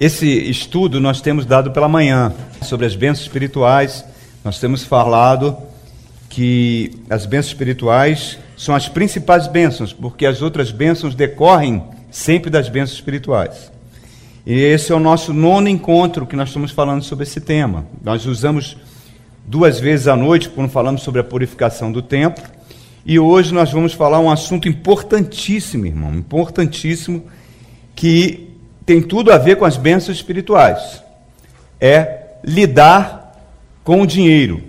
Esse estudo nós temos dado pela manhã sobre as bênçãos espirituais. Nós temos falado que as bênçãos espirituais são as principais bênçãos, porque as outras bênçãos decorrem sempre das bênçãos espirituais. E esse é o nosso nono encontro que nós estamos falando sobre esse tema. Nós usamos duas vezes à noite quando falamos sobre a purificação do templo. E hoje nós vamos falar um assunto importantíssimo, irmão, importantíssimo, que tem tudo a ver com as bênçãos espirituais. É lidar com o dinheiro.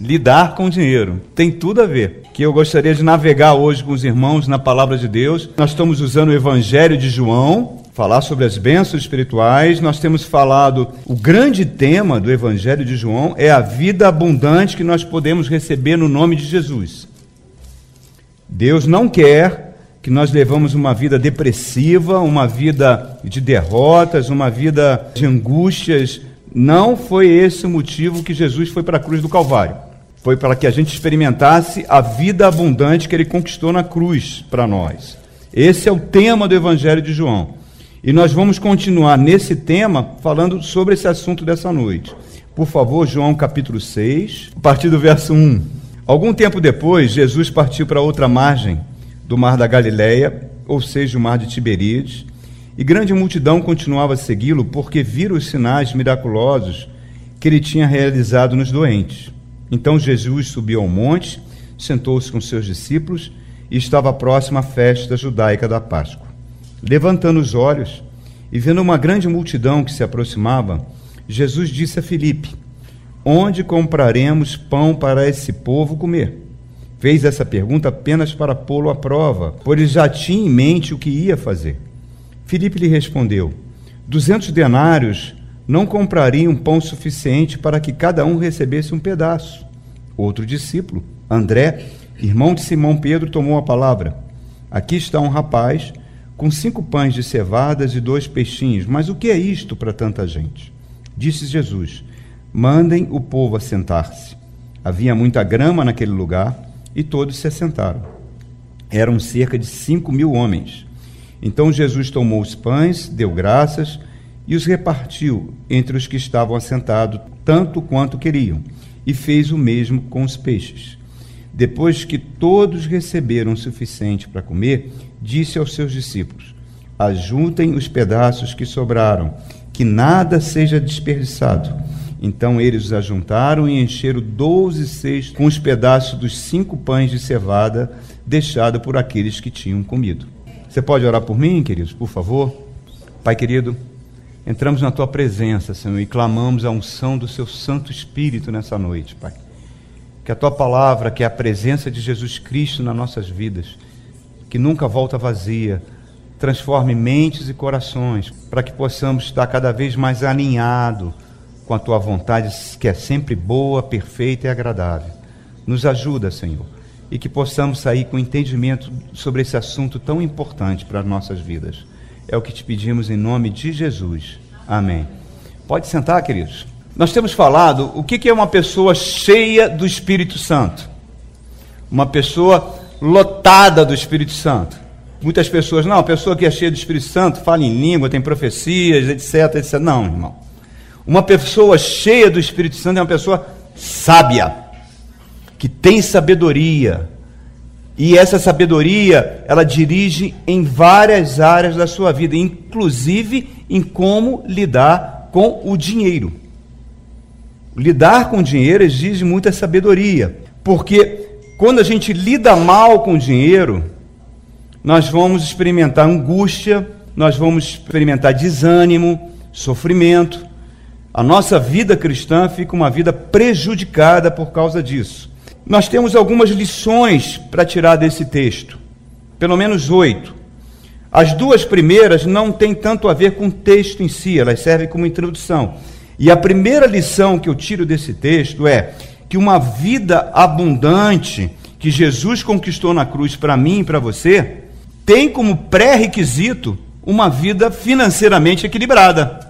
Lidar com o dinheiro. Tem tudo a ver. Que eu gostaria de navegar hoje com os irmãos na palavra de Deus. Nós estamos usando o Evangelho de João, falar sobre as bênçãos espirituais. Nós temos falado, o grande tema do Evangelho de João é a vida abundante que nós podemos receber no nome de Jesus. Deus não quer que nós levamos uma vida depressiva, uma vida de derrotas, uma vida de angústias. Não foi esse o motivo que Jesus foi para a cruz do Calvário. Foi para que a gente experimentasse a vida abundante que ele conquistou na cruz para nós. Esse é o tema do Evangelho de João. E nós vamos continuar nesse tema falando sobre esse assunto dessa noite. Por favor, João capítulo 6, a partir do verso 1. Algum tempo depois, Jesus partiu para outra margem do mar da Galileia, ou seja, o mar de Tiberíades, e grande multidão continuava a segui-lo porque viram os sinais miraculosos que ele tinha realizado nos doentes. Então Jesus subiu ao monte, sentou-se com seus discípulos e estava próxima à festa judaica da Páscoa. Levantando os olhos e vendo uma grande multidão que se aproximava, Jesus disse a Filipe: Onde compraremos pão para esse povo comer? Fez essa pergunta apenas para pô-lo à prova, pois já tinha em mente o que ia fazer. Filipe lhe respondeu: Duzentos denários não comprariam pão suficiente para que cada um recebesse um pedaço. Outro discípulo, André, irmão de Simão Pedro, tomou a palavra. Aqui está um rapaz com cinco pães de cevadas e dois peixinhos. Mas o que é isto para tanta gente? Disse Jesus: Mandem o povo assentar-se. Havia muita grama naquele lugar e todos se assentaram. Eram cerca de cinco mil homens. Então Jesus tomou os pães, deu graças e os repartiu entre os que estavam assentados, tanto quanto queriam, e fez o mesmo com os peixes. Depois que todos receberam o suficiente para comer, disse aos seus discípulos: Ajuntem os pedaços que sobraram, que nada seja desperdiçado então eles os ajuntaram e encheram doze cestos com os pedaços dos cinco pães de cevada deixados por aqueles que tinham comido. Você pode orar por mim, queridos, por favor? Pai querido, entramos na tua presença, Senhor, e clamamos a unção do seu Santo Espírito nessa noite, Pai. Que a tua palavra, que é a presença de Jesus Cristo nas nossas vidas, que nunca volta vazia, transforme mentes e corações, para que possamos estar cada vez mais alinhados com a tua vontade, que é sempre boa, perfeita e agradável. Nos ajuda, Senhor, e que possamos sair com entendimento sobre esse assunto tão importante para as nossas vidas. É o que te pedimos em nome de Jesus. Amém. Pode sentar, queridos. Nós temos falado o que é uma pessoa cheia do Espírito Santo. Uma pessoa lotada do Espírito Santo. Muitas pessoas, não, a pessoa que é cheia do Espírito Santo fala em língua, tem profecias, etc, etc. Não, irmão. Uma pessoa cheia do Espírito Santo é uma pessoa sábia, que tem sabedoria. E essa sabedoria, ela dirige em várias áreas da sua vida, inclusive em como lidar com o dinheiro. Lidar com o dinheiro exige muita sabedoria, porque quando a gente lida mal com o dinheiro, nós vamos experimentar angústia, nós vamos experimentar desânimo, sofrimento, a nossa vida cristã fica uma vida prejudicada por causa disso. Nós temos algumas lições para tirar desse texto, pelo menos oito. As duas primeiras não têm tanto a ver com o texto em si, elas servem como introdução. E a primeira lição que eu tiro desse texto é que uma vida abundante que Jesus conquistou na cruz para mim e para você tem como pré-requisito uma vida financeiramente equilibrada.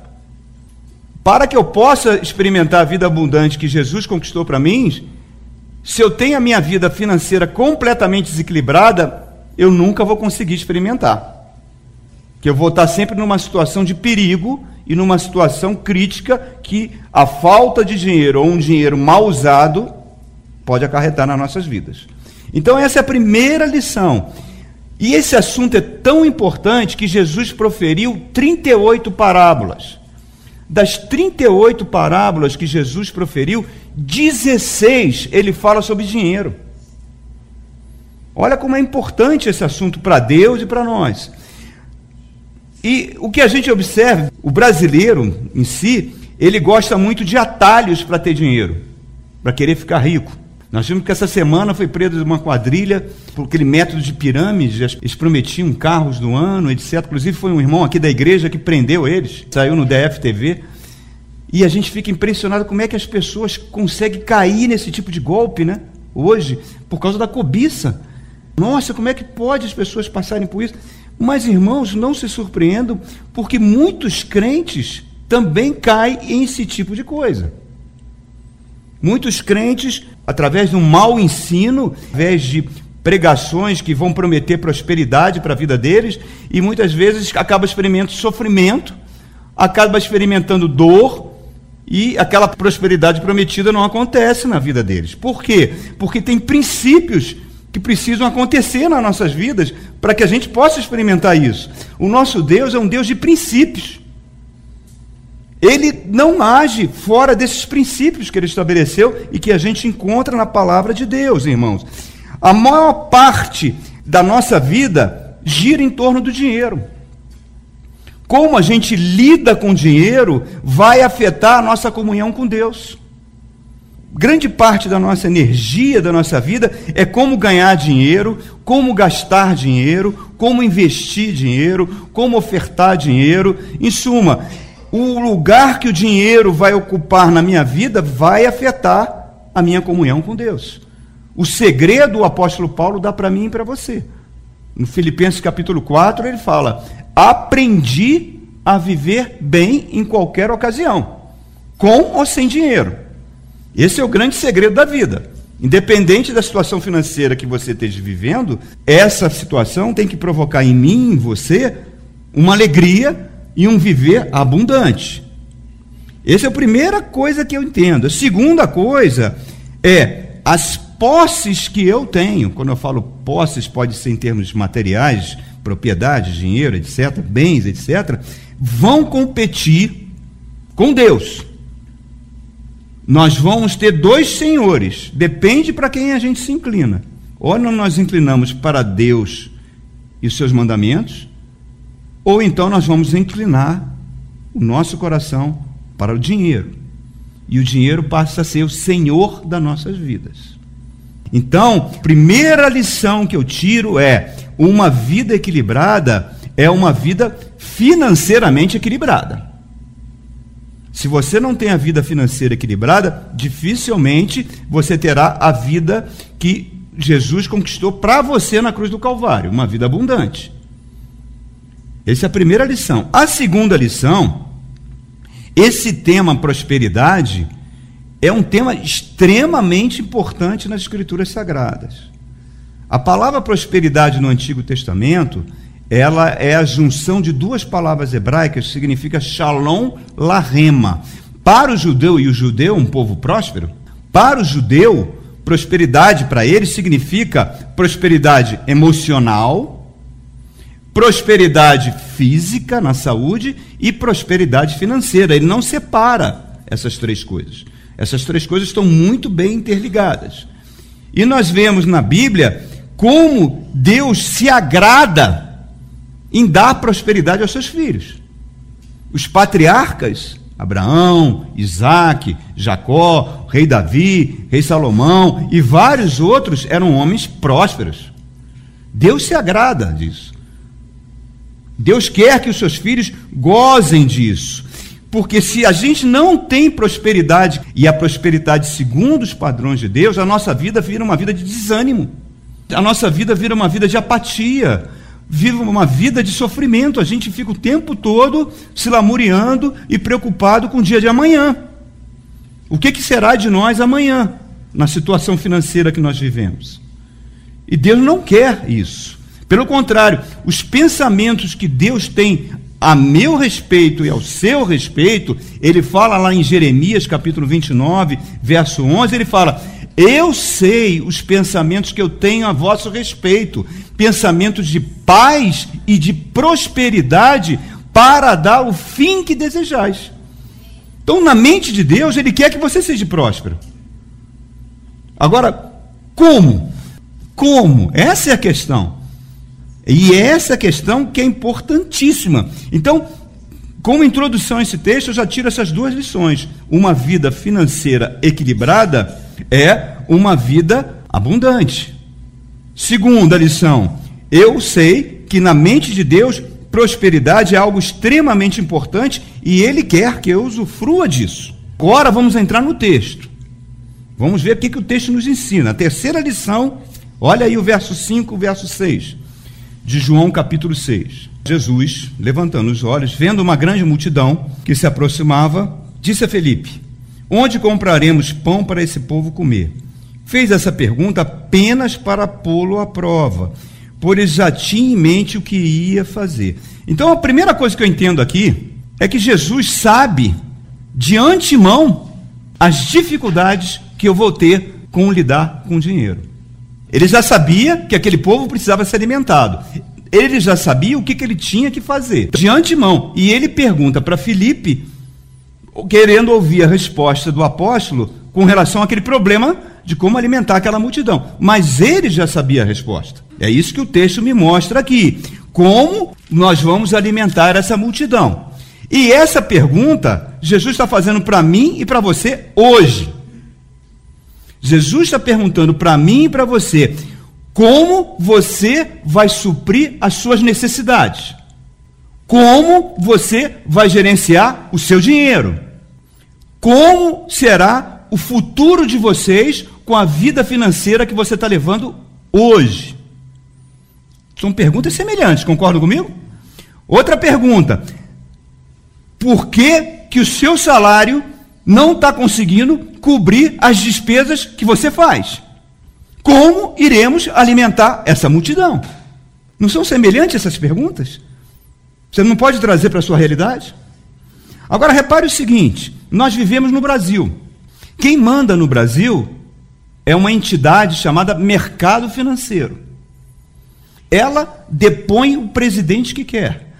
Para que eu possa experimentar a vida abundante que Jesus conquistou para mim, se eu tenho a minha vida financeira completamente desequilibrada, eu nunca vou conseguir experimentar. que eu vou estar sempre numa situação de perigo e numa situação crítica que a falta de dinheiro ou um dinheiro mal usado pode acarretar nas nossas vidas. Então, essa é a primeira lição. E esse assunto é tão importante que Jesus proferiu 38 parábolas. Das 38 parábolas que Jesus proferiu, 16 ele fala sobre dinheiro. Olha como é importante esse assunto para Deus e para nós. E o que a gente observa, o brasileiro em si, ele gosta muito de atalhos para ter dinheiro, para querer ficar rico. Nós vimos que essa semana foi preso uma quadrilha por aquele método de pirâmide, eles prometiam carros do ano, etc. Inclusive foi um irmão aqui da igreja que prendeu eles, saiu no DFTV. E a gente fica impressionado como é que as pessoas conseguem cair nesse tipo de golpe, né? Hoje, por causa da cobiça. Nossa, como é que pode as pessoas passarem por isso? Mas, irmãos, não se surpreendam, porque muitos crentes também caem em esse tipo de coisa. Muitos crentes, através de um mau ensino, através de pregações que vão prometer prosperidade para a vida deles, e muitas vezes acaba experimentando sofrimento, acaba experimentando dor, e aquela prosperidade prometida não acontece na vida deles. Por quê? Porque tem princípios que precisam acontecer nas nossas vidas para que a gente possa experimentar isso. O nosso Deus é um Deus de princípios. Ele não age fora desses princípios que ele estabeleceu e que a gente encontra na palavra de Deus, irmãos. A maior parte da nossa vida gira em torno do dinheiro. Como a gente lida com dinheiro vai afetar a nossa comunhão com Deus. Grande parte da nossa energia, da nossa vida, é como ganhar dinheiro, como gastar dinheiro, como investir dinheiro, como ofertar dinheiro. Em suma, o lugar que o dinheiro vai ocupar na minha vida vai afetar a minha comunhão com Deus. O segredo o apóstolo Paulo dá para mim e para você. No Filipenses capítulo 4, ele fala: Aprendi a viver bem em qualquer ocasião, com ou sem dinheiro. Esse é o grande segredo da vida. Independente da situação financeira que você esteja vivendo, essa situação tem que provocar em mim, em você, uma alegria e um viver abundante. Essa é a primeira coisa que eu entendo. A segunda coisa é as posses que eu tenho. Quando eu falo posses, pode ser em termos materiais, propriedades, dinheiro, etc., bens, etc., vão competir com Deus. Nós vamos ter dois senhores, depende para quem a gente se inclina. Ou nós inclinamos para Deus e os seus mandamentos, ou então nós vamos inclinar o nosso coração para o dinheiro. E o dinheiro passa a ser o senhor das nossas vidas. Então, primeira lição que eu tiro é: uma vida equilibrada é uma vida financeiramente equilibrada. Se você não tem a vida financeira equilibrada, dificilmente você terá a vida que Jesus conquistou para você na cruz do Calvário, uma vida abundante. Essa é a primeira lição. A segunda lição, esse tema prosperidade é um tema extremamente importante nas escrituras sagradas. A palavra prosperidade no Antigo Testamento, ela é a junção de duas palavras hebraicas, significa shalom larema. Para o judeu e o judeu, um povo próspero, para o judeu, prosperidade para ele significa prosperidade emocional, prosperidade física na saúde e prosperidade financeira. Ele não separa essas três coisas. Essas três coisas estão muito bem interligadas. E nós vemos na Bíblia como Deus se agrada em dar prosperidade aos seus filhos. Os patriarcas, Abraão, Isaac, Jacó, rei Davi, rei Salomão e vários outros eram homens prósperos. Deus se agrada disso. Deus quer que os seus filhos gozem disso. Porque se a gente não tem prosperidade, e a prosperidade segundo os padrões de Deus, a nossa vida vira uma vida de desânimo. A nossa vida vira uma vida de apatia, vive uma vida de sofrimento. A gente fica o tempo todo se lamuriando e preocupado com o dia de amanhã. O que, que será de nós amanhã, na situação financeira que nós vivemos? E Deus não quer isso. Pelo contrário, os pensamentos que Deus tem a meu respeito e ao seu respeito, ele fala lá em Jeremias capítulo 29, verso 11, ele fala: Eu sei os pensamentos que eu tenho a vosso respeito, pensamentos de paz e de prosperidade, para dar o fim que desejais. Então, na mente de Deus, Ele quer que você seja próspero. Agora, como? Como? Essa é a questão. E essa questão que é importantíssima. Então, como introdução a esse texto, eu já tiro essas duas lições. Uma vida financeira equilibrada é uma vida abundante. Segunda lição, eu sei que na mente de Deus prosperidade é algo extremamente importante e Ele quer que eu usufrua disso. Agora vamos entrar no texto. Vamos ver o que, que o texto nos ensina. A terceira lição, olha aí o verso 5, o verso 6, de João capítulo 6. Jesus, levantando os olhos, vendo uma grande multidão que se aproximava, disse a Felipe: Onde compraremos pão para esse povo comer? Fez essa pergunta apenas para pô-lo à prova pois já tinha em mente o que ia fazer. Então a primeira coisa que eu entendo aqui é que Jesus sabe de antemão as dificuldades que eu vou ter com lidar com dinheiro. Ele já sabia que aquele povo precisava ser alimentado. Ele já sabia o que, que ele tinha que fazer de antemão. E ele pergunta para Filipe, querendo ouvir a resposta do apóstolo com relação àquele problema de como alimentar aquela multidão. Mas ele já sabia a resposta. É isso que o texto me mostra aqui. Como nós vamos alimentar essa multidão? E essa pergunta Jesus está fazendo para mim e para você hoje. Jesus está perguntando para mim e para você como você vai suprir as suas necessidades. Como você vai gerenciar o seu dinheiro? Como será o futuro de vocês com a vida financeira que você está levando hoje? São perguntas semelhantes, concordam comigo? Outra pergunta: por que, que o seu salário não está conseguindo cobrir as despesas que você faz? Como iremos alimentar essa multidão? Não são semelhantes essas perguntas? Você não pode trazer para a sua realidade? Agora repare o seguinte: nós vivemos no Brasil. Quem manda no Brasil é uma entidade chamada mercado financeiro. Ela depõe o presidente que quer.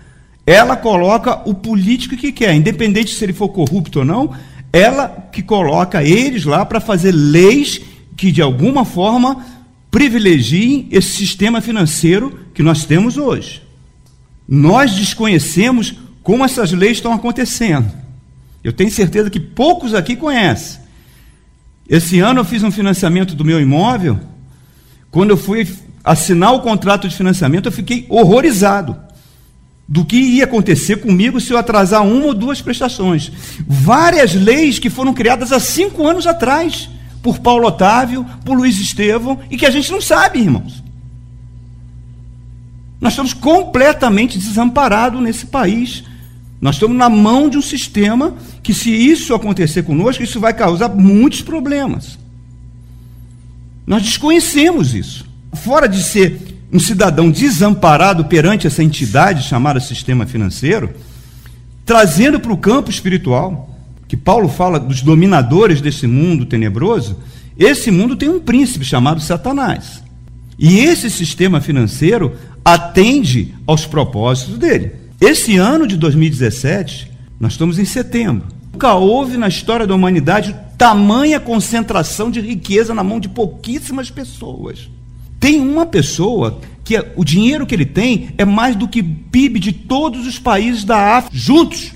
Ela coloca o político que quer, independente se ele for corrupto ou não, ela que coloca eles lá para fazer leis que de alguma forma privilegiem esse sistema financeiro que nós temos hoje. Nós desconhecemos como essas leis estão acontecendo. Eu tenho certeza que poucos aqui conhecem. Esse ano eu fiz um financiamento do meu imóvel. Quando eu fui assinar o contrato de financiamento, eu fiquei horrorizado do que ia acontecer comigo se eu atrasar uma ou duas prestações. Várias leis que foram criadas há cinco anos atrás por Paulo Otávio, por Luiz Estevão, e que a gente não sabe, irmãos. Nós estamos completamente desamparados nesse país. Nós estamos na mão de um sistema que, se isso acontecer conosco, isso vai causar muitos problemas. Nós desconhecemos isso fora de ser um cidadão desamparado perante essa entidade chamada sistema financeiro, trazendo para o campo espiritual, que Paulo fala dos dominadores desse mundo tenebroso, esse mundo tem um príncipe chamado Satanás. E esse sistema financeiro atende aos propósitos dele. Esse ano de 2017, nós estamos em setembro. Nunca houve na história da humanidade tamanha concentração de riqueza na mão de pouquíssimas pessoas. Tem uma pessoa que é, o dinheiro que ele tem é mais do que PIB de todos os países da África juntos.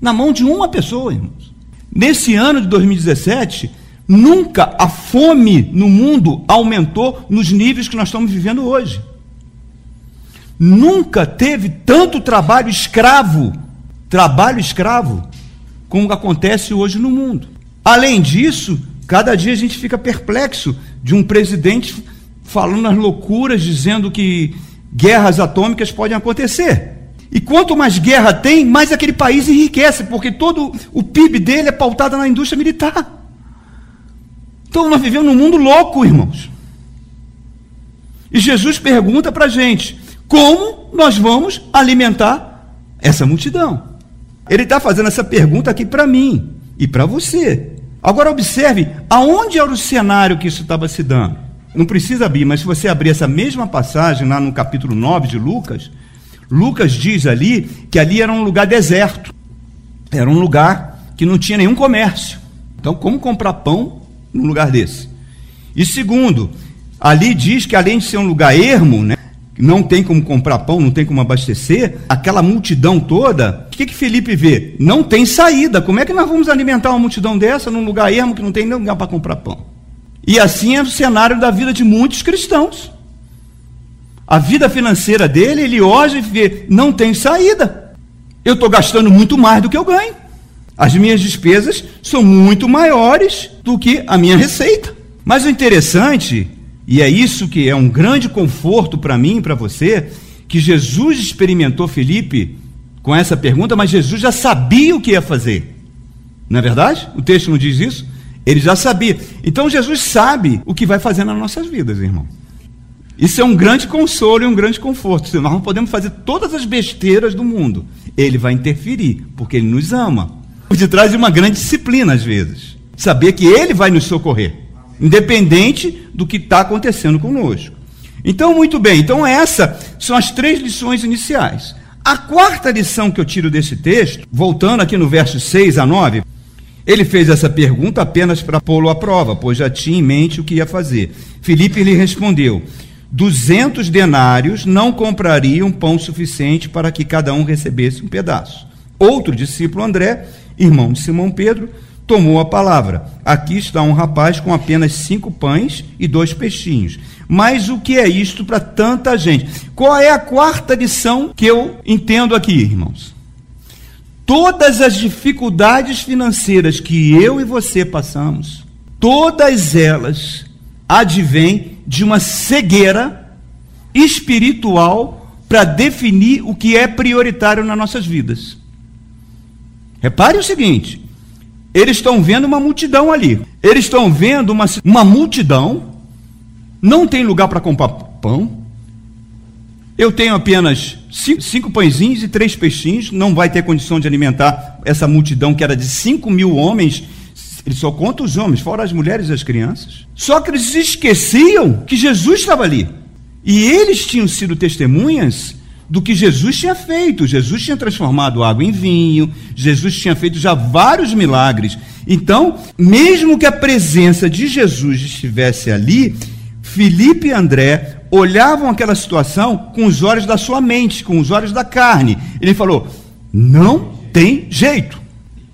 Na mão de uma pessoa, irmãos. Nesse ano de 2017, nunca a fome no mundo aumentou nos níveis que nós estamos vivendo hoje. Nunca teve tanto trabalho escravo, trabalho escravo, como acontece hoje no mundo. Além disso, cada dia a gente fica perplexo de um presidente falando as loucuras, dizendo que guerras atômicas podem acontecer. E quanto mais guerra tem, mais aquele país enriquece, porque todo o PIB dele é pautado na indústria militar. Então nós vivemos num mundo louco, irmãos. E Jesus pergunta para a gente: como nós vamos alimentar essa multidão? Ele está fazendo essa pergunta aqui para mim e para você. Agora observe aonde era o cenário que isso estava se dando. Não precisa abrir, mas se você abrir essa mesma passagem lá no capítulo 9 de Lucas, Lucas diz ali que ali era um lugar deserto. Era um lugar que não tinha nenhum comércio. Então, como comprar pão num lugar desse? E segundo, ali diz que além de ser um lugar ermo, né, não tem como comprar pão, não tem como abastecer, aquela multidão toda, o que, que Felipe vê? Não tem saída. Como é que nós vamos alimentar uma multidão dessa num lugar ermo que não tem nem lugar para comprar pão? E assim é o cenário da vida de muitos cristãos. A vida financeira dele, ele hoje vê, não tem saída. Eu estou gastando muito mais do que eu ganho. As minhas despesas são muito maiores do que a minha receita. Mas o interessante, e é isso que é um grande conforto para mim e para você, que Jesus experimentou Felipe com essa pergunta, mas Jesus já sabia o que ia fazer. Não é verdade? O texto não diz isso? Ele já sabia. Então Jesus sabe o que vai fazer nas nossas vidas, irmão. Isso é um grande consolo e um grande conforto. Nós não podemos fazer todas as besteiras do mundo. Ele vai interferir, porque ele nos ama. Por detrás de uma grande disciplina, às vezes. Saber que ele vai nos socorrer, independente do que está acontecendo conosco. Então, muito bem. Então, essas são as três lições iniciais. A quarta lição que eu tiro desse texto, voltando aqui no verso 6 a 9, ele fez essa pergunta apenas para pô-lo à prova, pois já tinha em mente o que ia fazer. Filipe lhe respondeu: duzentos denários não comprariam pão suficiente para que cada um recebesse um pedaço. Outro discípulo, André, irmão de Simão Pedro, tomou a palavra. Aqui está um rapaz com apenas cinco pães e dois peixinhos. Mas o que é isto para tanta gente? Qual é a quarta lição que eu entendo aqui, irmãos? Todas as dificuldades financeiras que eu e você passamos, todas elas advêm de uma cegueira espiritual para definir o que é prioritário nas nossas vidas. Repare o seguinte: eles estão vendo uma multidão ali, eles estão vendo uma, uma multidão, não tem lugar para comprar pão, eu tenho apenas cinco, cinco pãezinhos e três peixinhos, não vai ter condição de alimentar essa multidão que era de cinco mil homens. Ele só conta os homens, fora as mulheres e as crianças. Só que eles esqueciam que Jesus estava ali. E eles tinham sido testemunhas do que Jesus tinha feito. Jesus tinha transformado água em vinho, Jesus tinha feito já vários milagres. Então, mesmo que a presença de Jesus estivesse ali, Felipe e André olhavam aquela situação com os olhos da sua mente, com os olhos da carne. Ele falou: não tem jeito.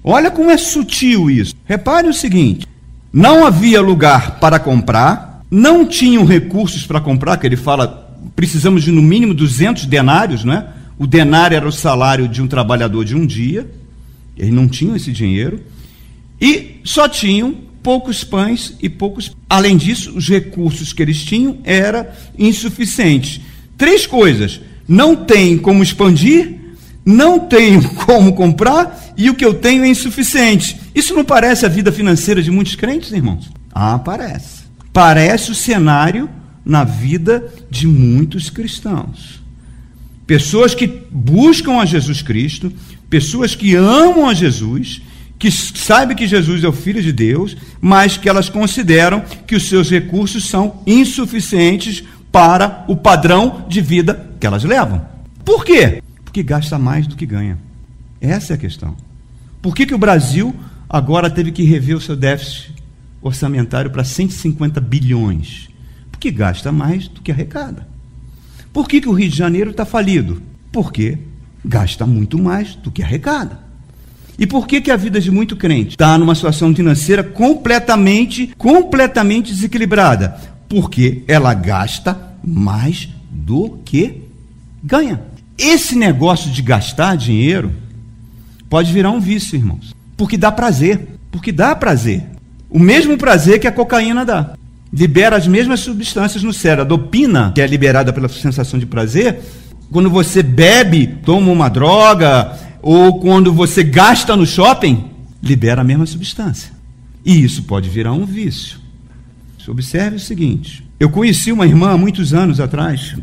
Olha como é sutil isso. Repare o seguinte: não havia lugar para comprar, não tinham recursos para comprar, que ele fala, precisamos de no mínimo 200 denários, não é? O denário era o salário de um trabalhador de um dia, eles não tinham esse dinheiro, e só tinham poucos pães e poucos. Além disso, os recursos que eles tinham eram insuficientes. Três coisas: não tem como expandir, não tenho como comprar e o que eu tenho é insuficiente. Isso não parece a vida financeira de muitos crentes, irmãos? Ah, parece. Parece o cenário na vida de muitos cristãos. Pessoas que buscam a Jesus Cristo, pessoas que amam a Jesus, que sabe que Jesus é o Filho de Deus, mas que elas consideram que os seus recursos são insuficientes para o padrão de vida que elas levam. Por quê? Porque gasta mais do que ganha. Essa é a questão. Por que, que o Brasil agora teve que rever o seu déficit orçamentário para 150 bilhões? Porque gasta mais do que arrecada. Por que, que o Rio de Janeiro está falido? Porque gasta muito mais do que arrecada. E por que, que a vida de muito crente está numa situação financeira completamente, completamente desequilibrada? Porque ela gasta mais do que ganha. Esse negócio de gastar dinheiro pode virar um vício, irmãos. Porque dá prazer. Porque dá prazer. O mesmo prazer que a cocaína dá. Libera as mesmas substâncias no cérebro. A dopina, que é liberada pela sensação de prazer, quando você bebe, toma uma droga, ou quando você gasta no shopping, libera a mesma substância. E isso pode virar um vício. Observe o seguinte: Eu conheci uma irmã há muitos anos atrás,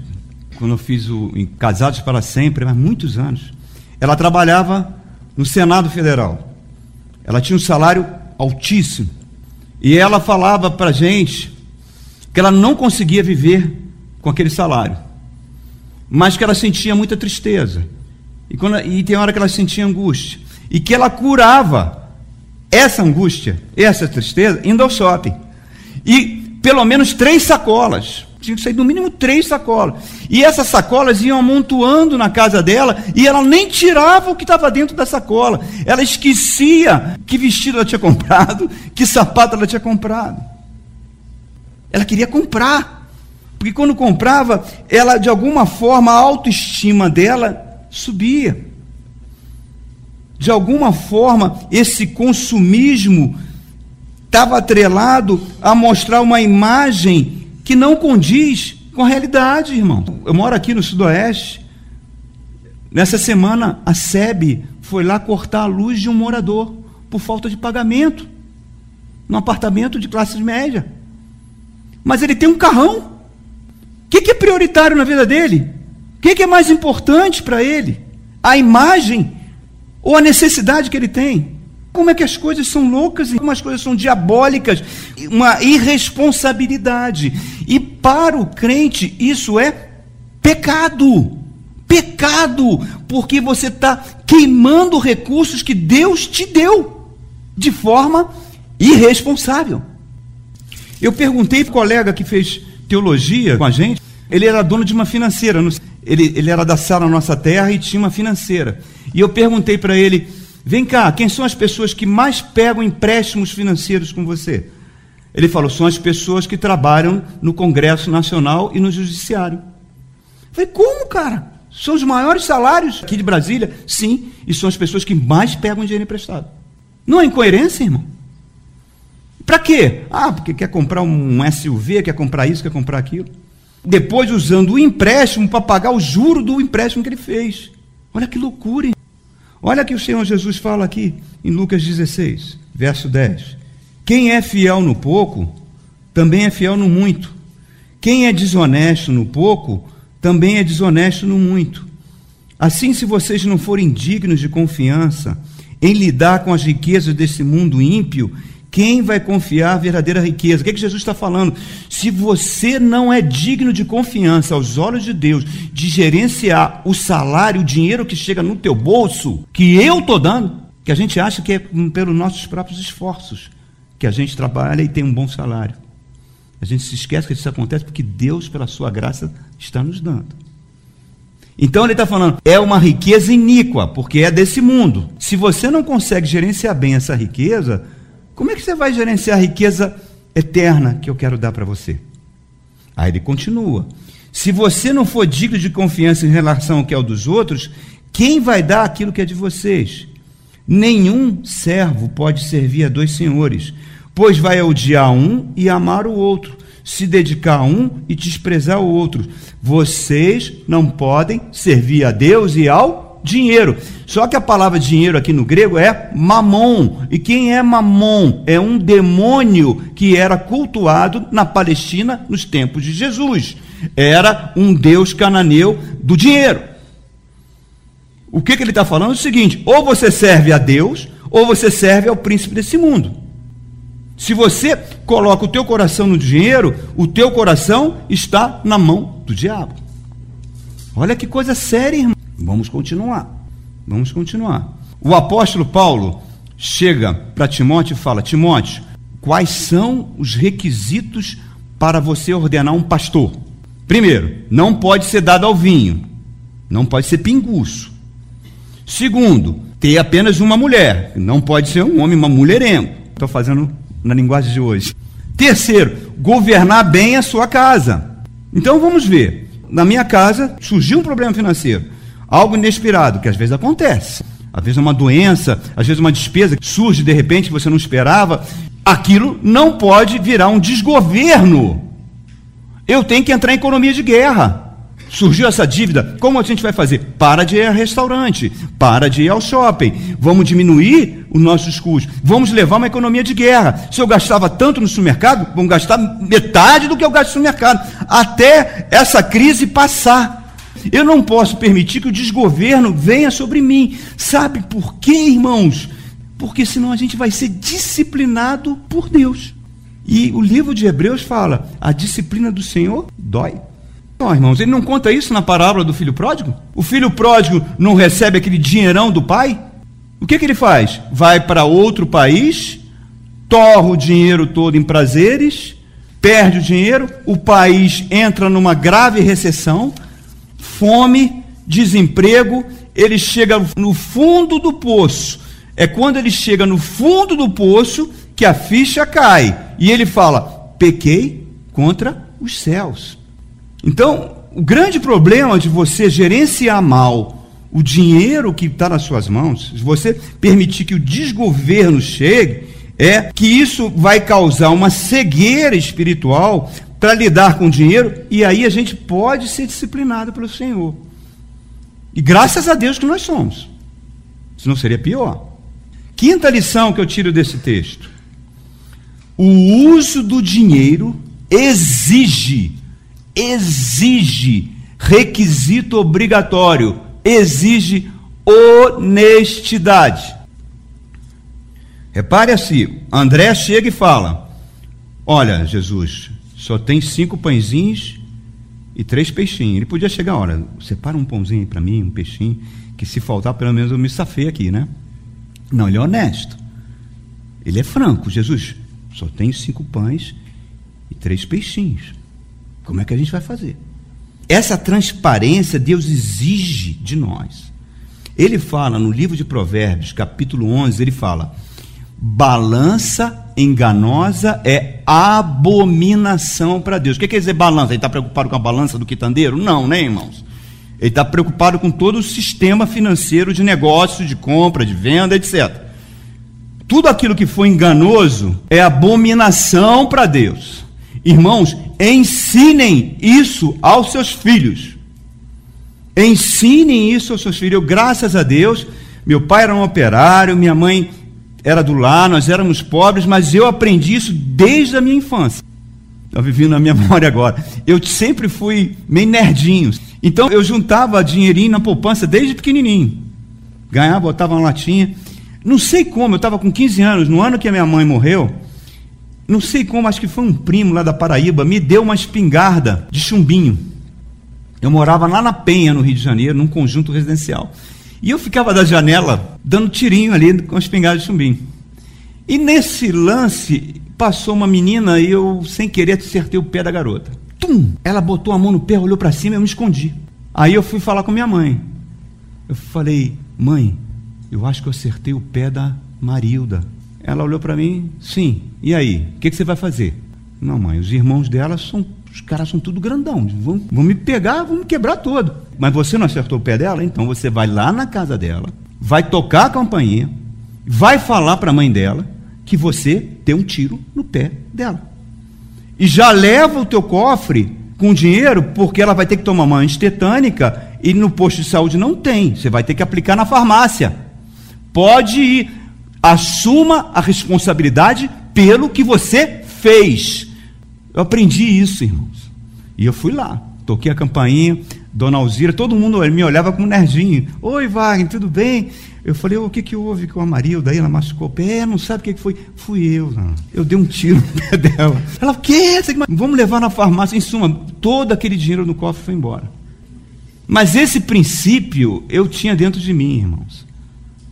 quando eu fiz o Casados para Sempre, há muitos anos. Ela trabalhava no Senado Federal. Ela tinha um salário altíssimo. E ela falava para a gente que ela não conseguia viver com aquele salário, mas que ela sentia muita tristeza. E, quando, e tem hora que ela sentia angústia. E que ela curava essa angústia, essa tristeza, indo ao shopping. E pelo menos três sacolas. Tinha que sair no mínimo três sacolas. E essas sacolas iam amontoando na casa dela e ela nem tirava o que estava dentro da sacola. Ela esquecia que vestido ela tinha comprado, que sapato ela tinha comprado. Ela queria comprar. Porque quando comprava, ela de alguma forma a autoestima dela subia. De alguma forma, esse consumismo estava atrelado a mostrar uma imagem que não condiz com a realidade, irmão. Eu moro aqui no Sudoeste. Nessa semana, a SEB foi lá cortar a luz de um morador por falta de pagamento num apartamento de classe média. Mas ele tem um carrão. O que, que é prioritário na vida dele? Que, que é mais importante para ele? A imagem ou a necessidade que ele tem? Como é que as coisas são loucas e como as coisas são diabólicas? Uma irresponsabilidade. E para o crente, isso é pecado. Pecado, porque você está queimando recursos que Deus te deu de forma irresponsável. Eu perguntei para o colega que fez teologia com a gente, ele era dono de uma financeira, ele, ele era da Sala Nossa Terra e tinha uma financeira. E eu perguntei para ele Vem cá, quem são as pessoas que mais pegam empréstimos financeiros com você? Ele falou: são as pessoas que trabalham no Congresso Nacional e no Judiciário. Eu falei: como, cara? São os maiores salários aqui de Brasília? Sim, e são as pessoas que mais pegam dinheiro emprestado. Não é incoerência, irmão? Para quê? Ah, porque quer comprar um SUV, quer comprar isso, quer comprar aquilo. Depois usando o empréstimo para pagar o juro do empréstimo que ele fez. Olha que loucura, Olha que o Senhor Jesus fala aqui em Lucas 16, verso 10. Quem é fiel no pouco, também é fiel no muito. Quem é desonesto no pouco, também é desonesto no muito. Assim, se vocês não forem dignos de confiança em lidar com as riquezas desse mundo ímpio, quem vai confiar a verdadeira riqueza? O que, é que Jesus está falando? Se você não é digno de confiança aos olhos de Deus, de gerenciar o salário, o dinheiro que chega no teu bolso, que eu estou dando, que a gente acha que é pelos nossos próprios esforços, que a gente trabalha e tem um bom salário. A gente se esquece que isso acontece porque Deus, pela sua graça, está nos dando. Então ele está falando, é uma riqueza iníqua, porque é desse mundo. Se você não consegue gerenciar bem essa riqueza, como é que você vai gerenciar a riqueza eterna que eu quero dar para você? Aí ele continua: Se você não for digno de confiança em relação ao que é o dos outros, quem vai dar aquilo que é de vocês? Nenhum servo pode servir a dois senhores, pois vai odiar um e amar o outro, se dedicar a um e desprezar o outro. Vocês não podem servir a Deus e ao dinheiro. Só que a palavra dinheiro aqui no grego é mamon. E quem é mamon? É um demônio que era cultuado na Palestina nos tempos de Jesus. Era um deus cananeu do dinheiro. O que, que ele está falando? É o seguinte: ou você serve a Deus, ou você serve ao príncipe desse mundo. Se você coloca o teu coração no dinheiro, o teu coração está na mão do diabo. Olha que coisa séria, irmão. Vamos continuar. Vamos continuar. O apóstolo Paulo chega para Timóteo e fala: Timóteo, quais são os requisitos para você ordenar um pastor? Primeiro, não pode ser dado ao vinho, não pode ser pinguço. Segundo, ter apenas uma mulher, não pode ser um homem, uma mulherengo. Estou fazendo na linguagem de hoje. Terceiro, governar bem a sua casa. Então vamos ver. Na minha casa surgiu um problema financeiro algo inesperado, que às vezes acontece. Às vezes é uma doença, às vezes uma despesa que surge de repente que você não esperava. Aquilo não pode virar um desgoverno. Eu tenho que entrar em economia de guerra. Surgiu essa dívida, como a gente vai fazer? Para de ir ao restaurante, para de ir ao shopping, vamos diminuir os nossos custos, vamos levar uma economia de guerra. Se eu gastava tanto no supermercado, vamos gastar metade do que eu gasto no supermercado, até essa crise passar. Eu não posso permitir que o desgoverno venha sobre mim. Sabe por quê, irmãos? Porque senão a gente vai ser disciplinado por Deus. E o livro de Hebreus fala: a disciplina do Senhor dói. Não, irmãos, ele não conta isso na parábola do filho pródigo? O filho pródigo não recebe aquele dinheirão do pai? O que, que ele faz? Vai para outro país, torra o dinheiro todo em prazeres, perde o dinheiro, o país entra numa grave recessão, fome, desemprego, ele chega no fundo do poço. É quando ele chega no fundo do poço que a ficha cai e ele fala: pequei contra os céus. Então, o grande problema de você gerenciar mal o dinheiro que está nas suas mãos, se você permitir que o desgoverno chegue, é que isso vai causar uma cegueira espiritual para lidar com o dinheiro, e aí a gente pode ser disciplinado pelo Senhor. E graças a Deus que nós somos. Senão seria pior. Quinta lição que eu tiro desse texto: o uso do dinheiro exige exige requisito obrigatório, exige honestidade. Repare assim, André chega e fala: Olha, Jesus, só tem cinco pãezinhos e três peixinhos. Ele podia chegar, olha, separa um pãozinho para mim, um peixinho, que se faltar, pelo menos eu me safei aqui, né? Não, ele é honesto. Ele é franco. Jesus, só tem cinco pães e três peixinhos. Como é que a gente vai fazer? Essa transparência Deus exige de nós. Ele fala no livro de Provérbios, capítulo 11, ele fala: balança enganosa é abominação para Deus. O que quer dizer balança? Ele está preocupado com a balança do quitandeiro? Não, né, irmãos? Ele está preocupado com todo o sistema financeiro de negócio, de compra, de venda, etc. Tudo aquilo que for enganoso é abominação para Deus. Irmãos, ensinem isso aos seus filhos. Ensinem isso aos seus filhos. Eu, graças a Deus, meu pai era um operário, minha mãe era do lar, nós éramos pobres, mas eu aprendi isso desde a minha infância. Estou vivendo na minha memória agora. Eu sempre fui meio nerdinho. Então eu juntava dinheirinho na poupança desde pequenininho. Ganhava, botava uma latinha. Não sei como, eu estava com 15 anos, no ano que a minha mãe morreu, não sei como, acho que foi um primo lá da Paraíba, me deu uma espingarda de chumbinho. Eu morava lá na Penha, no Rio de Janeiro, num conjunto residencial. E eu ficava da janela dando tirinho ali com a espingarda de chumbinho. E nesse lance, passou uma menina e eu, sem querer, acertei o pé da garota. Tum! Ela botou a mão no pé, olhou para cima e eu me escondi. Aí eu fui falar com minha mãe. Eu falei, mãe, eu acho que eu acertei o pé da Marilda. Ela olhou para mim, sim, e aí? O que, que, você vai fazer? Não, mãe, os irmãos dela são. Os caras são tudo grandão. Vão, vão me pegar, vão me quebrar todo. Mas você não acertou o pé dela? Então você vai lá na casa dela, vai tocar a campainha, vai falar para a mãe dela que você deu um tiro no pé dela. E já leva o teu cofre com dinheiro, porque ela vai ter que tomar uma antitetânica e no posto de saúde não tem. Você vai ter que aplicar na farmácia. Pode ir Assuma a responsabilidade pelo que você fez. Eu aprendi isso, irmãos. E eu fui lá, toquei a campainha, Dona Alzira, todo mundo me olhava como nerdinho. Oi, Wagner, tudo bem? Eu falei, o que, que houve com a Marilda? Daí ela machucou o pé, é, não sabe o que, que foi? Fui eu, não. eu dei um tiro no pé dela. Ela, o quê? Vamos levar na farmácia. Em suma, todo aquele dinheiro no cofre foi embora. Mas esse princípio eu tinha dentro de mim, irmãos.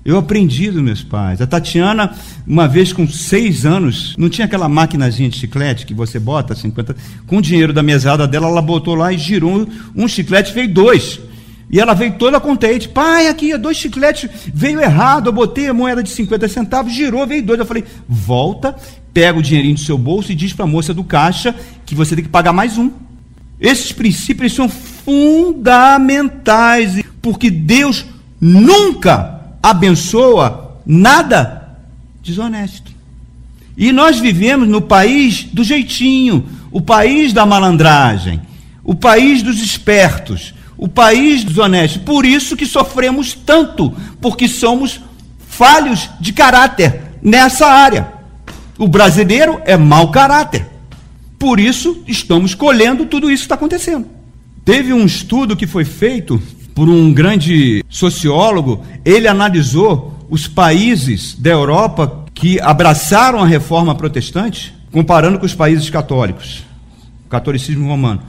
Eu aprendi dos meus pais. A Tatiana, uma vez com seis anos, não tinha aquela maquinazinha de chiclete que você bota 50. Com o dinheiro da mesada dela, ela botou lá e girou um chiclete, veio dois. E ela veio toda contente. Pai, aqui, dois chicletes, veio errado. Eu botei a moeda de 50 centavos, girou, veio dois. Eu falei, volta, pega o dinheirinho do seu bolso e diz para a moça do caixa que você tem que pagar mais um. Esses princípios são fundamentais, porque Deus nunca abençoa nada desonesto. E nós vivemos no país do jeitinho, o país da malandragem, o país dos espertos, o país dos honestos. Por isso que sofremos tanto, porque somos falhos de caráter nessa área. O brasileiro é mau caráter. Por isso estamos colhendo tudo isso que está acontecendo. Teve um estudo que foi feito por um grande sociólogo, ele analisou os países da Europa que abraçaram a reforma protestante, comparando com os países católicos, o catolicismo romano.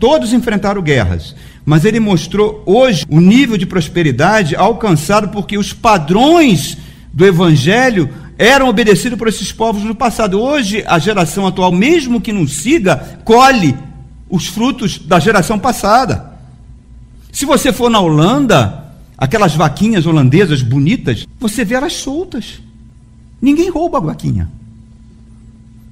Todos enfrentaram guerras, mas ele mostrou hoje o nível de prosperidade alcançado porque os padrões do evangelho eram obedecidos por esses povos no passado. Hoje, a geração atual, mesmo que não siga, colhe os frutos da geração passada. Se você for na Holanda, aquelas vaquinhas holandesas bonitas, você vê elas soltas. Ninguém rouba a vaquinha.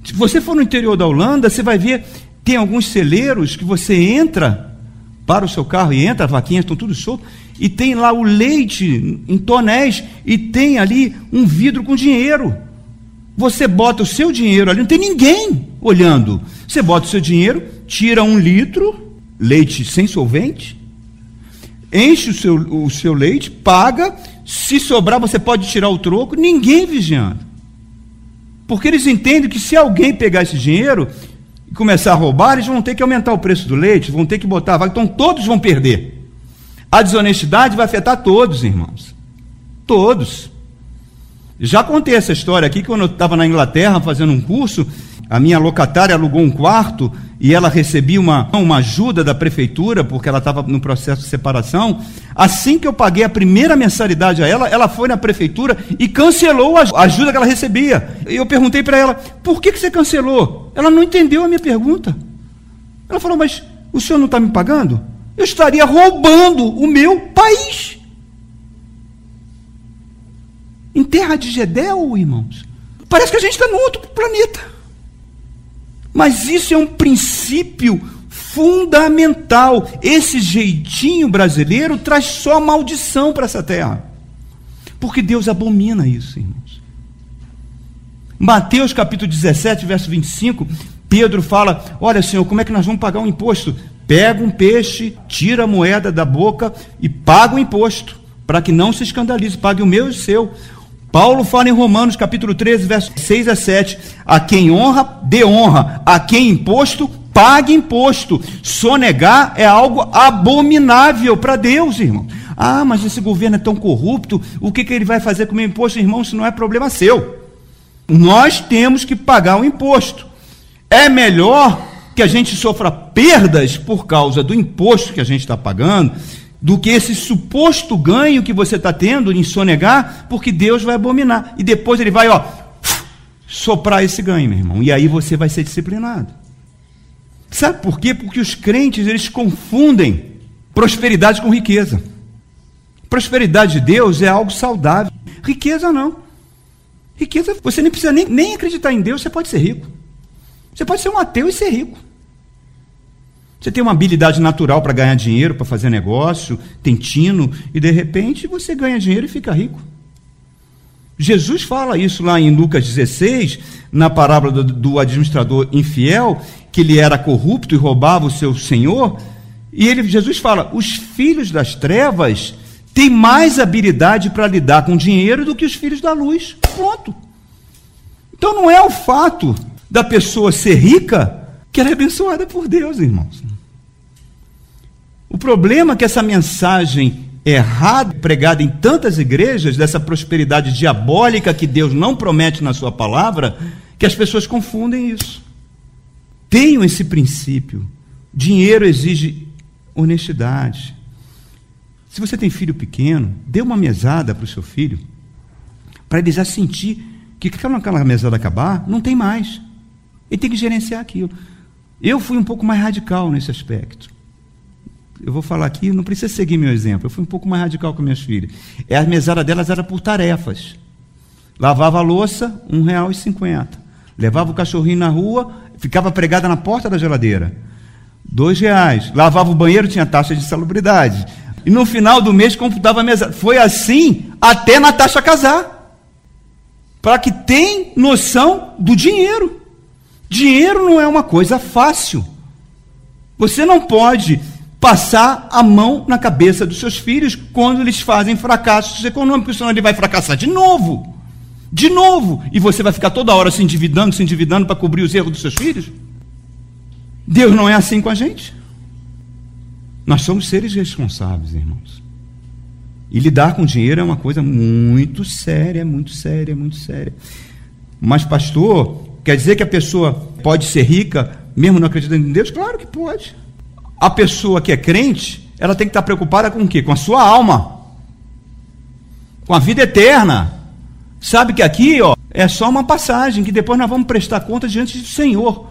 Se você for no interior da Holanda, você vai ver, tem alguns celeiros que você entra para o seu carro e entra, as vaquinhas estão tudo soltas, e tem lá o leite em tonéis, e tem ali um vidro com dinheiro. Você bota o seu dinheiro ali, não tem ninguém olhando. Você bota o seu dinheiro, tira um litro, leite sem solvente, enche o seu, o seu leite, paga, se sobrar você pode tirar o troco, ninguém vigiando. Porque eles entendem que se alguém pegar esse dinheiro e começar a roubar, eles vão ter que aumentar o preço do leite, vão ter que botar a então todos vão perder. A desonestidade vai afetar todos, irmãos. Todos. Já contei essa história aqui quando eu estava na Inglaterra fazendo um curso, a minha locatária alugou um quarto e ela recebia uma, uma ajuda da prefeitura, porque ela estava no processo de separação. Assim que eu paguei a primeira mensalidade a ela, ela foi na prefeitura e cancelou a ajuda que ela recebia. E eu perguntei para ela: por que, que você cancelou? Ela não entendeu a minha pergunta. Ela falou: mas o senhor não está me pagando? Eu estaria roubando o meu país. Em terra de Gedel, irmãos. Parece que a gente está num outro planeta. Mas isso é um princípio fundamental. Esse jeitinho brasileiro traz só maldição para essa terra. Porque Deus abomina isso, irmãos. Mateus capítulo 17, verso 25, Pedro fala: Olha, Senhor, como é que nós vamos pagar um imposto? Pega um peixe, tira a moeda da boca e paga o imposto, para que não se escandalize, pague o meu e o seu. Paulo fala em Romanos capítulo 13, versos 6 a 7: A quem honra, dê honra, a quem imposto, pague imposto. Sonegar é algo abominável para Deus, irmão. Ah, mas esse governo é tão corrupto, o que, que ele vai fazer com o meu imposto, irmão? Isso não é problema seu. Nós temos que pagar o imposto. É melhor que a gente sofra perdas por causa do imposto que a gente está pagando do que esse suposto ganho que você está tendo em sonegar, porque Deus vai abominar. E depois ele vai, ó, soprar esse ganho, meu irmão. E aí você vai ser disciplinado. Sabe por quê? Porque os crentes, eles confundem prosperidade com riqueza. Prosperidade de Deus é algo saudável. Riqueza não. Riqueza, você nem precisa nem, nem acreditar em Deus, você pode ser rico. Você pode ser um ateu e ser rico. Você tem uma habilidade natural para ganhar dinheiro, para fazer negócio, tem tino, e de repente você ganha dinheiro e fica rico. Jesus fala isso lá em Lucas 16, na parábola do, do administrador infiel, que ele era corrupto e roubava o seu senhor. E ele, Jesus fala: os filhos das trevas têm mais habilidade para lidar com dinheiro do que os filhos da luz. Ponto. Então não é o fato da pessoa ser rica que ela é abençoada por Deus, irmãos. Problema que essa mensagem errada, pregada em tantas igrejas, dessa prosperidade diabólica que Deus não promete na sua palavra, que as pessoas confundem isso. Tenham esse princípio. Dinheiro exige honestidade. Se você tem filho pequeno, dê uma mesada para o seu filho, para ele já sentir que quando aquela mesada acabar, não tem mais. Ele tem que gerenciar aquilo. Eu fui um pouco mais radical nesse aspecto. Eu vou falar aqui, não precisa seguir meu exemplo. Eu fui um pouco mais radical com minhas filhas. É, a mesada delas era por tarefas. Lavava a louça, e cinquenta. Levava o cachorrinho na rua, ficava pregada na porta da geladeira. Dois reais. Lavava o banheiro, tinha taxa de salubridade. E no final do mês computava a mesada. Foi assim até Natasha casar. Para que tem noção do dinheiro. Dinheiro não é uma coisa fácil. Você não pode passar a mão na cabeça dos seus filhos quando eles fazem fracassos econômicos, senão ele vai fracassar de novo. De novo. E você vai ficar toda hora se endividando, se endividando para cobrir os erros dos seus filhos? Deus não é assim com a gente. Nós somos seres responsáveis, irmãos. E lidar com dinheiro é uma coisa muito séria, muito séria, muito séria. Mas, pastor, quer dizer que a pessoa pode ser rica mesmo não acreditando em Deus? Claro que pode. A pessoa que é crente, ela tem que estar preocupada com o quê? Com a sua alma. Com a vida eterna. Sabe que aqui, ó, é só uma passagem, que depois nós vamos prestar conta diante do Senhor.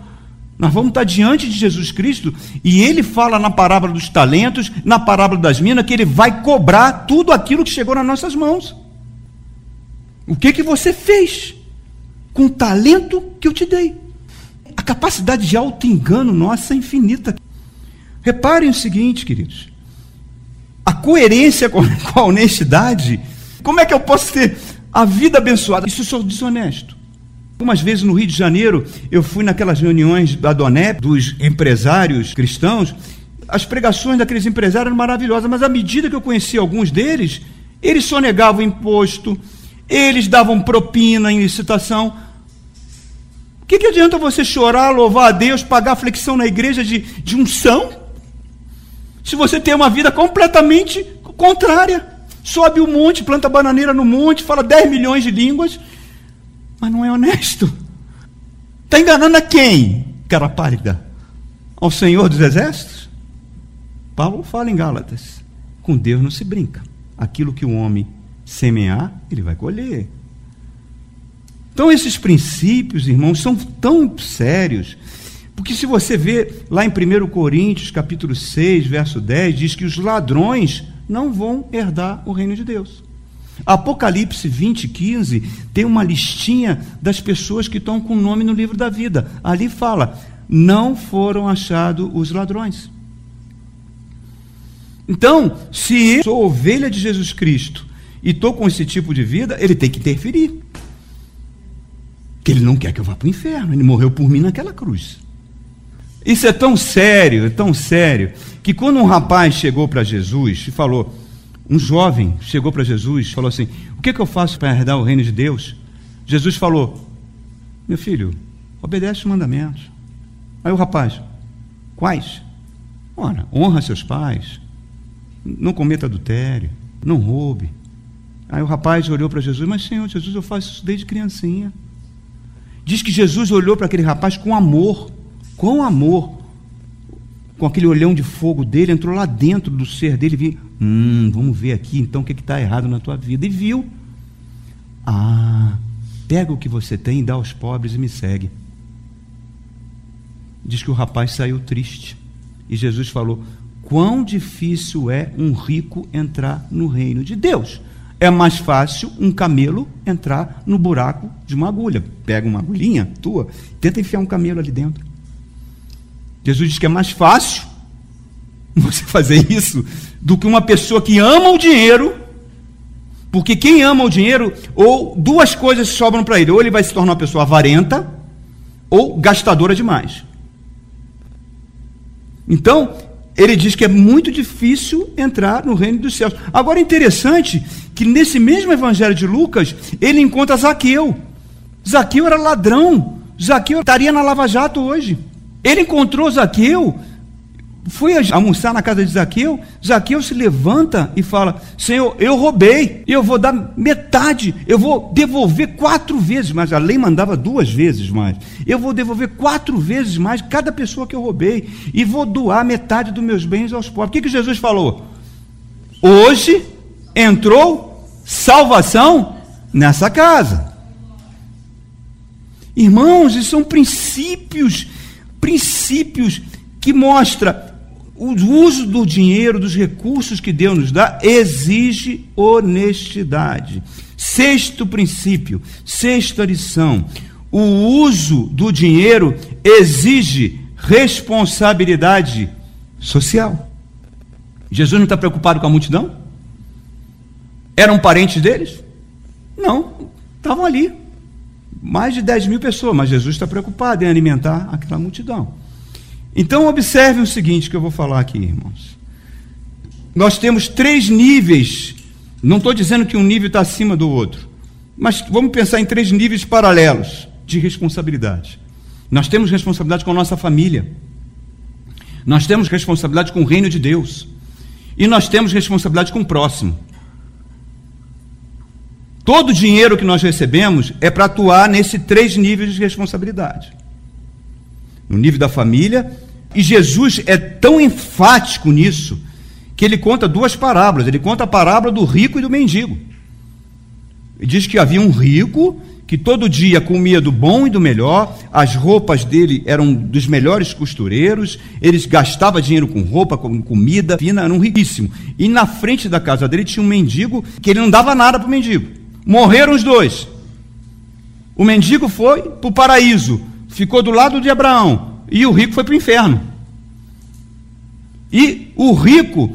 Nós vamos estar diante de Jesus Cristo e ele fala na parábola dos talentos, na parábola das minas, que ele vai cobrar tudo aquilo que chegou nas nossas mãos. O que que você fez com o talento que eu te dei? A capacidade de auto-engano nossa é infinita. Reparem o seguinte, queridos: a coerência com a honestidade, como é que eu posso ter a vida abençoada? Isso eu sou desonesto. Algumas vezes no Rio de Janeiro, eu fui naquelas reuniões da DONEP, dos empresários cristãos. As pregações daqueles empresários eram maravilhosas, mas à medida que eu conhecia alguns deles, eles sonegavam imposto, eles davam propina em licitação. O que, que adianta você chorar, louvar a Deus, pagar flexão na igreja de, de unção, se você tem uma vida completamente contrária? Sobe o um monte, planta bananeira no monte, fala 10 milhões de línguas, mas não é honesto. Está enganando a quem, cara pálida? Ao Senhor dos Exércitos? Paulo fala em Gálatas: com Deus não se brinca. Aquilo que o homem semear, ele vai colher. Então, esses princípios, irmãos, são tão sérios, porque se você vê lá em 1 Coríntios, capítulo 6, verso 10, diz que os ladrões não vão herdar o reino de Deus. Apocalipse 20, 15 tem uma listinha das pessoas que estão com o nome no livro da vida. Ali fala: não foram achados os ladrões. Então, se eu sou ovelha de Jesus Cristo e estou com esse tipo de vida, ele tem que interferir. Que ele não quer que eu vá para o inferno. Ele morreu por mim naquela cruz. Isso é tão sério, é tão sério, que quando um rapaz chegou para Jesus e falou: um jovem chegou para Jesus e falou assim: O que, é que eu faço para herdar o reino de Deus? Jesus falou: Meu filho, obedece os mandamentos. Aí o rapaz: Quais? Ora, honra seus pais, não cometa adultério, não roube. Aí o rapaz olhou para Jesus: Mas Senhor, Jesus, eu faço isso desde criancinha. Diz que Jesus olhou para aquele rapaz com amor, com amor com aquele olhão de fogo dele, entrou lá dentro do ser dele e viu: Hum, vamos ver aqui então o que está errado na tua vida. E viu: Ah, pega o que você tem e dá aos pobres e me segue. Diz que o rapaz saiu triste. E Jesus falou: Quão difícil é um rico entrar no reino de Deus. É mais fácil um camelo entrar no buraco de uma agulha. Pega uma agulhinha tua, tenta enfiar um camelo ali dentro. Jesus diz que é mais fácil você fazer isso do que uma pessoa que ama o dinheiro, porque quem ama o dinheiro, ou duas coisas sobram para ele: ou ele vai se tornar uma pessoa avarenta, ou gastadora demais. Então, ele diz que é muito difícil entrar no reino dos céus. Agora, é interessante que nesse mesmo evangelho de Lucas, ele encontra Zaqueu. Zaqueu era ladrão. Zaqueu estaria na Lava Jato hoje. Ele encontrou Zaqueu, foi almoçar na casa de Zaqueu. Zaqueu se levanta e fala: Senhor, eu roubei, eu vou dar metade, eu vou devolver quatro vezes mais. A lei mandava duas vezes mais. Eu vou devolver quatro vezes mais cada pessoa que eu roubei e vou doar metade dos meus bens aos pobres. O que, que Jesus falou? Hoje entrou salvação nessa casa. Irmãos, isso são princípios princípios que mostra o uso do dinheiro, dos recursos que Deus nos dá, exige honestidade. Sexto princípio, sexta lição: o uso do dinheiro exige responsabilidade social. Jesus não está preocupado com a multidão? Eram parentes deles? Não, estavam ali mais de 10 mil pessoas, mas Jesus está preocupado em alimentar aquela multidão. Então, observe o seguinte que eu vou falar aqui, irmãos. Nós temos três níveis, não estou dizendo que um nível está acima do outro, mas vamos pensar em três níveis paralelos de responsabilidade. Nós temos responsabilidade com a nossa família, nós temos responsabilidade com o reino de Deus, e nós temos responsabilidade com o próximo. Todo o dinheiro que nós recebemos é para atuar nesses três níveis de responsabilidade. No nível da família, e Jesus é tão enfático nisso, que ele conta duas parábolas. Ele conta a parábola do rico e do mendigo. Ele diz que havia um rico que todo dia comia do bom e do melhor, as roupas dele eram dos melhores costureiros, eles gastava dinheiro com roupa, com comida fina, era um riquíssimo. E na frente da casa dele tinha um mendigo que ele não dava nada para o mendigo. Morreram os dois. O mendigo foi para o paraíso, ficou do lado de Abraão, e o rico foi para o inferno. E o rico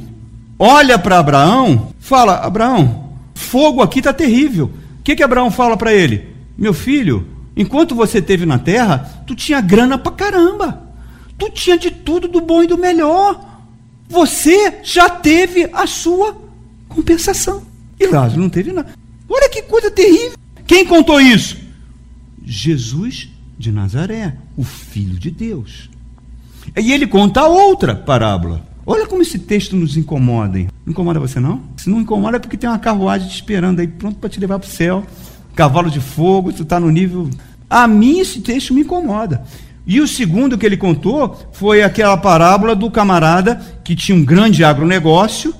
olha para Abraão, fala: Abraão, fogo aqui está terrível. O que, que Abraão fala para ele? Meu filho, enquanto você esteve na terra, tu tinha grana para caramba. Tu tinha de tudo do bom e do melhor. Você já teve a sua compensação. E Lázaro não teve nada. Olha que coisa terrível. Quem contou isso? Jesus de Nazaré, o Filho de Deus. E ele conta outra parábola. Olha como esse texto nos incomoda. Hein? Não incomoda você, não? Se não incomoda é porque tem uma carruagem te esperando aí, pronto para te levar para o céu. Cavalo de fogo, tu está no nível. A mim esse texto me incomoda. E o segundo que ele contou foi aquela parábola do camarada que tinha um grande agronegócio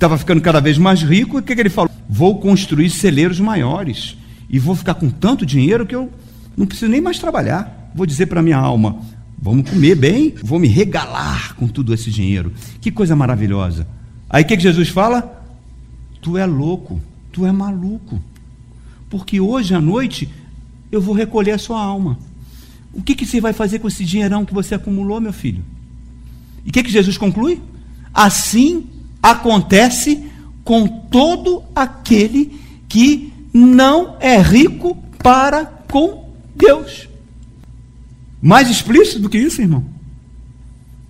estava ficando cada vez mais rico, e o que, que ele falou? Vou construir celeiros maiores e vou ficar com tanto dinheiro que eu não preciso nem mais trabalhar. Vou dizer para minha alma: vamos comer bem, vou me regalar com todo esse dinheiro. Que coisa maravilhosa. Aí o que, que Jesus fala? Tu é louco, tu é maluco, porque hoje à noite eu vou recolher a sua alma. O que, que você vai fazer com esse dinheirão que você acumulou, meu filho? E o que, que Jesus conclui? Assim acontece com todo aquele que não é rico para com Deus. Mais explícito do que isso, irmão?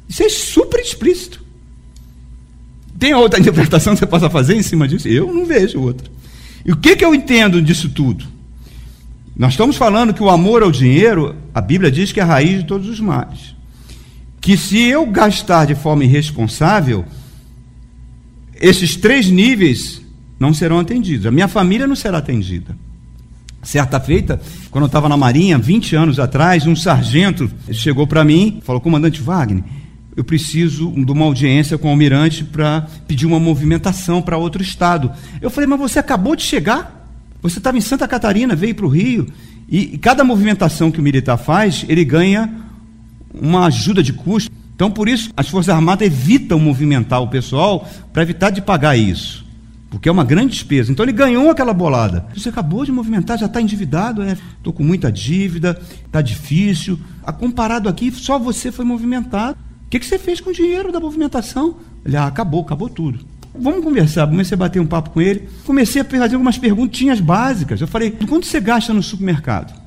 Isso é super explícito. Tem outra interpretação que você possa fazer em cima disso? Eu não vejo outra. E o que, que eu entendo disso tudo? Nós estamos falando que o amor ao dinheiro, a Bíblia diz que é a raiz de todos os males. Que se eu gastar de forma irresponsável, esses três níveis não serão atendidos. A minha família não será atendida. Certa feita, quando eu estava na Marinha, 20 anos atrás, um sargento chegou para mim e falou: Comandante Wagner, eu preciso de uma audiência com o almirante para pedir uma movimentação para outro estado. Eu falei: Mas você acabou de chegar? Você estava em Santa Catarina, veio para o Rio, e, e cada movimentação que o militar faz, ele ganha uma ajuda de custo. Então, por isso, as Forças Armadas evitam movimentar o pessoal para evitar de pagar isso. Porque é uma grande despesa. Então ele ganhou aquela bolada. Você acabou de movimentar, já está endividado, estou é, com muita dívida, está difícil. A, comparado aqui, só você foi movimentado. O que, que você fez com o dinheiro da movimentação? Ele, ah, acabou, acabou tudo. Vamos conversar. Comecei a bater um papo com ele. Comecei a fazer algumas perguntinhas básicas. Eu falei, quanto você gasta no supermercado?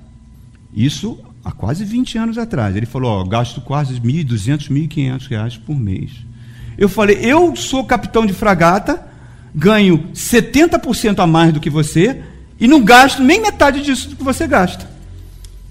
Isso há quase 20 anos atrás. Ele falou: ó, gasto quase 1.200, 1.500 reais por mês. Eu falei: eu sou capitão de fragata, ganho 70% a mais do que você e não gasto nem metade disso do que você gasta.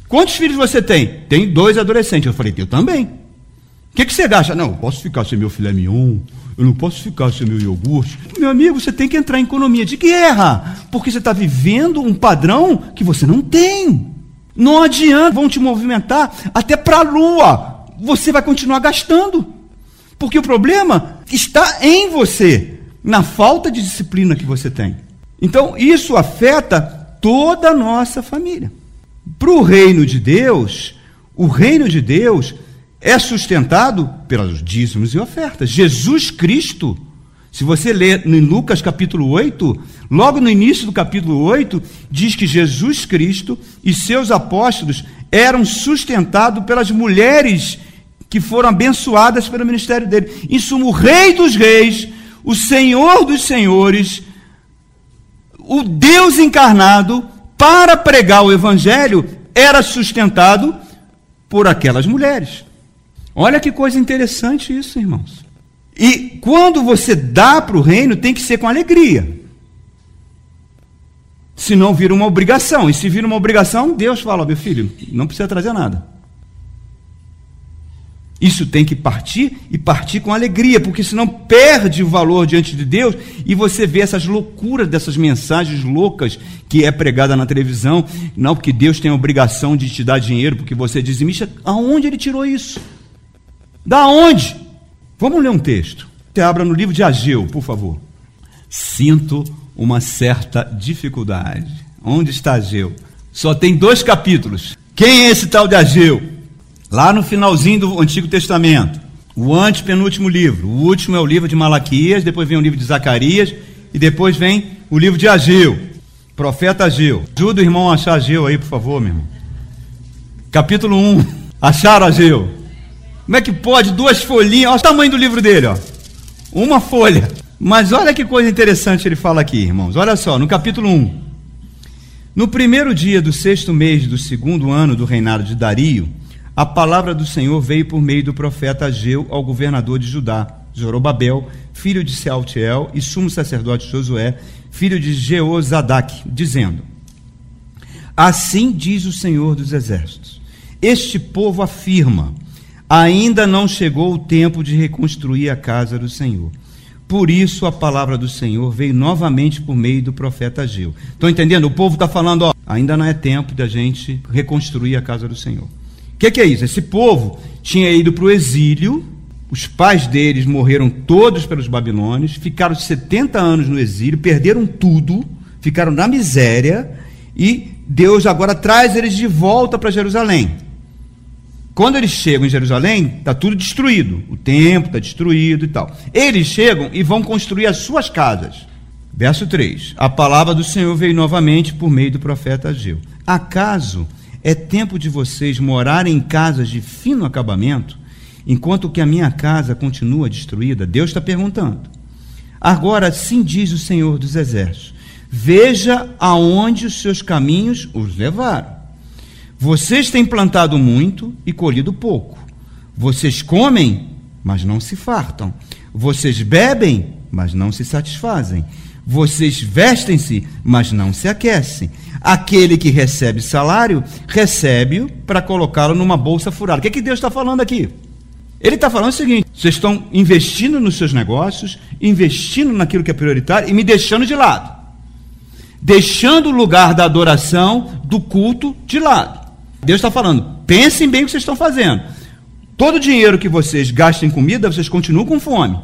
Quantos filhos você tem? Tem dois adolescentes. Eu falei: eu também. O que, que você gasta? Não, eu posso ficar sem meu filé mignon, eu não posso ficar sem meu iogurte. Meu amigo, você tem que entrar em economia de guerra, porque você está vivendo um padrão que você não tem. Não adianta, vão te movimentar até para a lua. Você vai continuar gastando. Porque o problema está em você, na falta de disciplina que você tem. Então, isso afeta toda a nossa família. Para o reino de Deus, o reino de Deus é sustentado pelos dízimos e ofertas. Jesus Cristo se você ler em Lucas capítulo 8, logo no início do capítulo 8, diz que Jesus Cristo e seus apóstolos eram sustentados pelas mulheres que foram abençoadas pelo ministério dele. Em suma, o Rei dos Reis, o Senhor dos Senhores, o Deus encarnado, para pregar o Evangelho, era sustentado por aquelas mulheres. Olha que coisa interessante isso, irmãos. E quando você dá para o reino, tem que ser com alegria. Senão vira uma obrigação. E se vira uma obrigação, Deus fala: meu filho, não precisa trazer nada. Isso tem que partir e partir com alegria, porque senão perde o valor diante de Deus e você vê essas loucuras dessas mensagens loucas que é pregada na televisão. Não, porque Deus tem a obrigação de te dar dinheiro, porque você é dizimista. Aonde ele tirou isso? Da onde? Vamos ler um texto. Você abra no livro de Ageu, por favor. Sinto uma certa dificuldade. Onde está Ageu? Só tem dois capítulos. Quem é esse tal de Ageu? Lá no finalzinho do Antigo Testamento, o antepenúltimo livro. O último é o livro de Malaquias, depois vem o livro de Zacarias e depois vem o livro de Ageu. Profeta Ageu. Ajuda o irmão a achar Ageu aí, por favor, meu irmão. Capítulo 1. Acharam Ageu? Como é que pode? Duas folhinhas. Olha o tamanho do livro dele, ó. Uma folha. Mas olha que coisa interessante ele fala aqui, irmãos. Olha só, no capítulo 1. No primeiro dia do sexto mês do segundo ano do reinado de Dario, a palavra do Senhor veio por meio do profeta Ageu ao governador de Judá, Zorobabel, filho de Sealtiel, e sumo sacerdote Josué, filho de Jeozadak, dizendo: Assim diz o Senhor dos Exércitos: Este povo afirma: Ainda não chegou o tempo de reconstruir a casa do Senhor. Por isso a palavra do Senhor veio novamente por meio do profeta Ageu. Estão entendendo? O povo está falando, ó, ainda não é tempo de a gente reconstruir a casa do Senhor que, que é isso? Esse povo tinha ido para o exílio, os pais deles morreram todos pelos babilônios, ficaram 70 anos no exílio, perderam tudo, ficaram na miséria, e Deus agora traz eles de volta para Jerusalém. Quando eles chegam em Jerusalém, está tudo destruído. O templo está destruído e tal. Eles chegam e vão construir as suas casas. Verso 3: A palavra do Senhor veio novamente por meio do profeta Ageu. Acaso é tempo de vocês morarem em casas de fino acabamento, enquanto que a minha casa continua destruída? Deus está perguntando. Agora, assim diz o Senhor dos Exércitos: Veja aonde os seus caminhos os levaram. Vocês têm plantado muito e colhido pouco. Vocês comem, mas não se fartam. Vocês bebem, mas não se satisfazem. Vocês vestem-se, mas não se aquecem. Aquele que recebe salário, recebe-o para colocá-lo numa bolsa furada. O que, é que Deus está falando aqui? Ele está falando o seguinte: vocês estão investindo nos seus negócios, investindo naquilo que é prioritário e me deixando de lado. Deixando o lugar da adoração, do culto, de lado. Deus está falando: pensem bem o que vocês estão fazendo. Todo o dinheiro que vocês gastem em comida, vocês continuam com fome.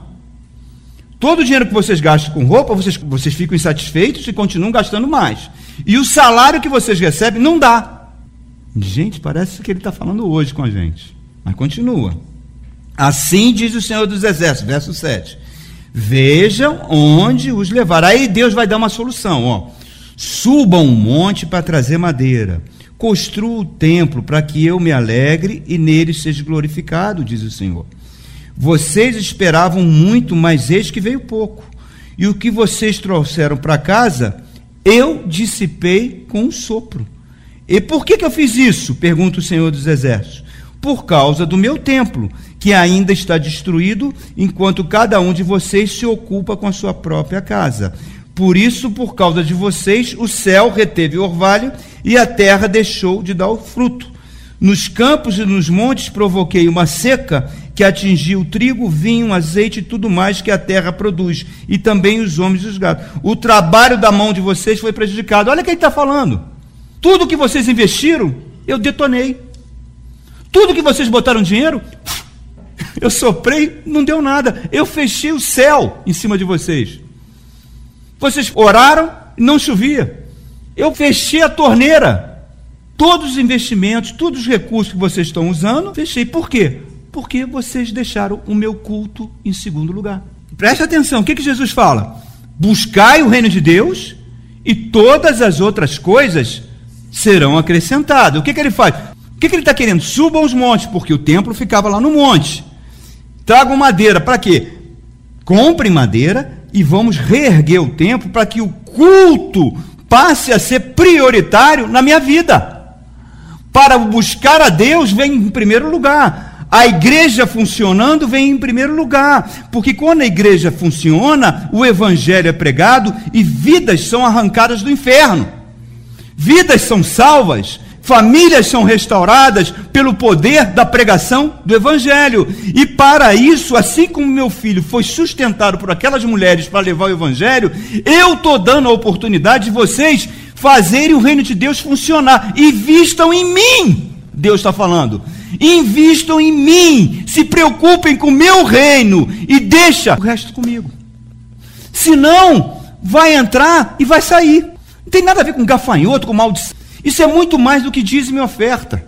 Todo o dinheiro que vocês gastam com roupa, vocês, vocês ficam insatisfeitos e continuam gastando mais. E o salário que vocês recebem não dá. Gente, parece que ele está falando hoje com a gente. Mas continua. Assim diz o Senhor dos Exércitos, verso 7. Vejam onde os levar. Aí Deus vai dar uma solução. Ó. Subam um monte para trazer madeira. Construa o templo para que eu me alegre e nele seja glorificado, diz o Senhor. Vocês esperavam muito, mas eis que veio pouco. E o que vocês trouxeram para casa, eu dissipei com um sopro. E por que, que eu fiz isso? Pergunta o Senhor dos Exércitos. Por causa do meu templo, que ainda está destruído, enquanto cada um de vocês se ocupa com a sua própria casa. Por isso, por causa de vocês, o céu reteve o orvalho e a terra deixou de dar o fruto. Nos campos e nos montes provoquei uma seca que atingiu o trigo, vinho, azeite e tudo mais que a terra produz, e também os homens e os gados. O trabalho da mão de vocês foi prejudicado. Olha quem está falando. Tudo que vocês investiram, eu detonei. Tudo que vocês botaram dinheiro, eu soprei, não deu nada. Eu fechei o céu em cima de vocês. Vocês oraram, não chovia. Eu fechei a torneira. Todos os investimentos, todos os recursos que vocês estão usando, fechei. Por quê? Porque vocês deixaram o meu culto em segundo lugar. Preste atenção, o que, que Jesus fala? Buscai o reino de Deus e todas as outras coisas serão acrescentadas. O que, que ele faz? O que, que ele está querendo? Subam os montes, porque o templo ficava lá no monte. Tragam madeira, para quê? Comprem madeira e vamos reerguer o templo para que o culto passe a ser prioritário na minha vida. Para buscar a Deus vem em primeiro lugar A igreja funcionando vem em primeiro lugar, porque quando a igreja funciona, o evangelho é pregado e vidas são arrancadas do inferno. Vidas são salvas, famílias são restauradas pelo poder da pregação do evangelho. E para isso, assim como meu filho foi sustentado por aquelas mulheres para levar o evangelho, eu estou dando a oportunidade de vocês fazerem o reino de Deus funcionar e vistam em mim. Deus está falando Invistam em mim, se preocupem com o meu reino e deixa o resto comigo. Senão, vai entrar e vai sair. Não tem nada a ver com gafanhoto, com maldição. Isso é muito mais do que diz minha oferta.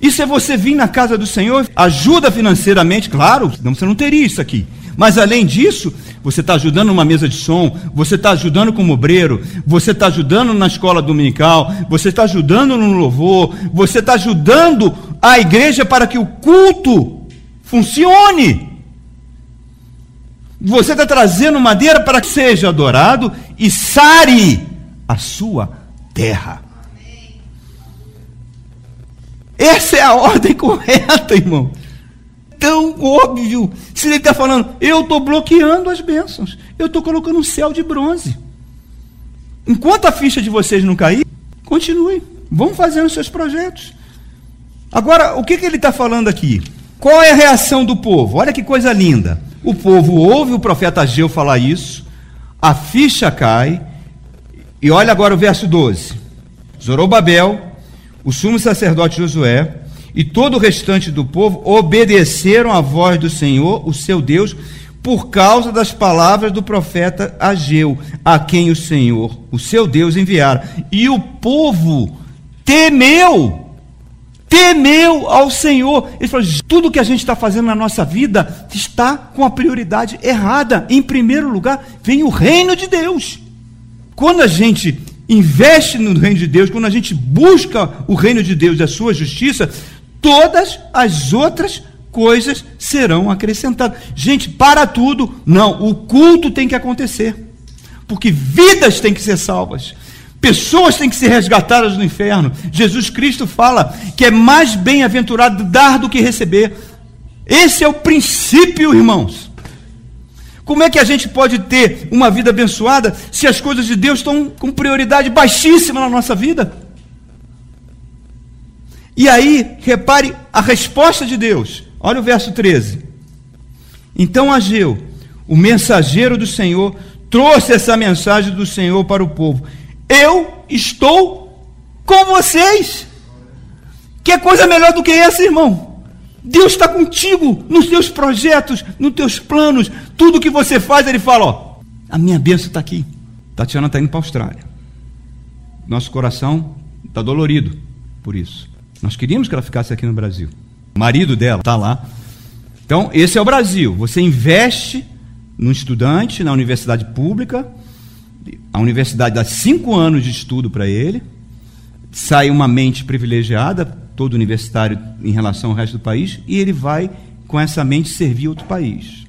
Isso é você vir na casa do Senhor, ajuda financeiramente, claro, senão você não teria isso aqui. Mas além disso, você está ajudando numa mesa de som, você está ajudando como obreiro, você está ajudando na escola dominical, você está ajudando no louvor, você está ajudando a igreja para que o culto funcione. Você está trazendo madeira para que seja adorado e sare a sua terra. Essa é a ordem correta, irmão tão óbvio. Se ele está falando, eu estou bloqueando as bênçãos, eu estou colocando um céu de bronze. Enquanto a ficha de vocês não cair, continue, vão fazendo seus projetos. Agora, o que, que ele está falando aqui? Qual é a reação do povo? Olha que coisa linda. O povo ouve o profeta Ageu falar isso, a ficha cai, e olha agora o verso 12. Zorobabel, o sumo sacerdote Josué, e todo o restante do povo obedeceram à voz do Senhor, o seu Deus, por causa das palavras do profeta Ageu, a quem o Senhor, o seu Deus, enviara. E o povo temeu, temeu ao Senhor. Ele falou: tudo que a gente está fazendo na nossa vida está com a prioridade errada. Em primeiro lugar, vem o reino de Deus. Quando a gente investe no reino de Deus, quando a gente busca o reino de Deus e a sua justiça, todas as outras coisas serão acrescentadas. Gente, para tudo, não, o culto tem que acontecer. Porque vidas têm que ser salvas. Pessoas têm que ser resgatadas do inferno. Jesus Cristo fala que é mais bem-aventurado dar do que receber. Esse é o princípio, irmãos. Como é que a gente pode ter uma vida abençoada se as coisas de Deus estão com prioridade baixíssima na nossa vida? E aí, repare a resposta de Deus. Olha o verso 13. Então Ageu, o mensageiro do Senhor, trouxe essa mensagem do Senhor para o povo: Eu estou com vocês. Que coisa melhor do que essa, irmão? Deus está contigo nos teus projetos, nos teus planos, tudo que você faz, Ele fala: Ó, a minha bênção está aqui. Tatiana está indo para a Austrália. Nosso coração está dolorido por isso. Nós queríamos que ela ficasse aqui no Brasil. O marido dela está lá. Então, esse é o Brasil. Você investe no estudante, na universidade pública. A universidade dá cinco anos de estudo para ele. Sai uma mente privilegiada, todo universitário em relação ao resto do país, e ele vai com essa mente servir outro país.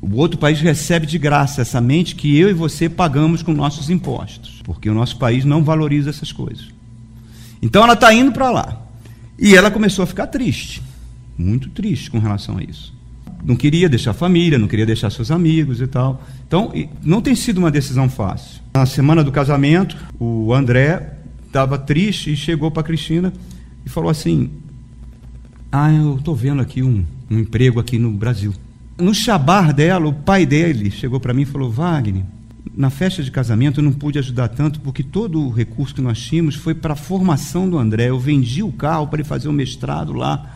O outro país recebe de graça essa mente que eu e você pagamos com nossos impostos, porque o nosso país não valoriza essas coisas. Então ela está indo para lá. E ela começou a ficar triste, muito triste com relação a isso. Não queria deixar a família, não queria deixar seus amigos e tal. Então, não tem sido uma decisão fácil. Na semana do casamento, o André estava triste e chegou para a Cristina e falou assim: Ah, eu estou vendo aqui um, um emprego aqui no Brasil. No chabar dela, o pai dele chegou para mim e falou: Wagner, na festa de casamento eu não pude ajudar tanto porque todo o recurso que nós tínhamos foi para a formação do André. Eu vendi o carro para ele fazer o mestrado lá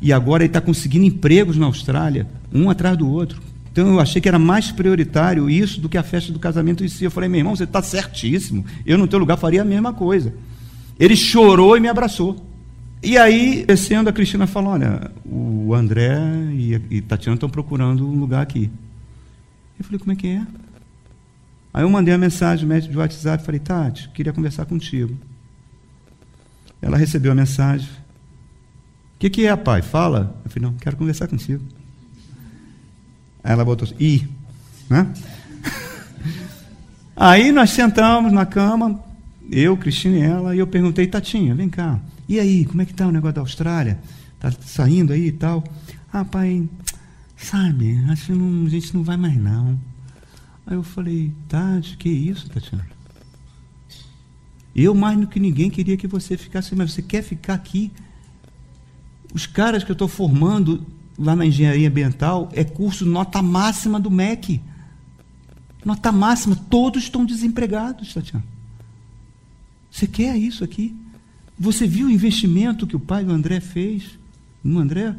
e agora ele está conseguindo empregos na Austrália, um atrás do outro. Então eu achei que era mais prioritário isso do que a festa do casamento em si. Eu falei, meu irmão, você está certíssimo. Eu no teu lugar faria a mesma coisa. Ele chorou e me abraçou. E aí, descendo, a Cristina falou: Olha, o André e, e Tatiana estão procurando um lugar aqui. Eu falei: Como é que é? Aí eu mandei uma mensagem de WhatsApp falei, Tati, queria conversar contigo. Ela recebeu a mensagem. O que, que é, pai? Fala. Eu falei, não, quero conversar contigo. Aí ela botou ih, né? Aí nós sentamos na cama, eu, Cristina e ela, e eu perguntei, Tatinha, vem cá, e aí, como é que está o negócio da Austrália? Tá saindo aí e tal. Ah, pai, sabe, acho que não, a gente não vai mais não. Aí eu falei, Tati, que isso, Tatiana? Eu, mais do que ninguém, queria que você ficasse, mas você quer ficar aqui? Os caras que eu estou formando lá na engenharia ambiental é curso nota máxima do MEC. Nota máxima, todos estão desempregados, Tatiana. Você quer isso aqui? Você viu o investimento que o pai do André fez no André?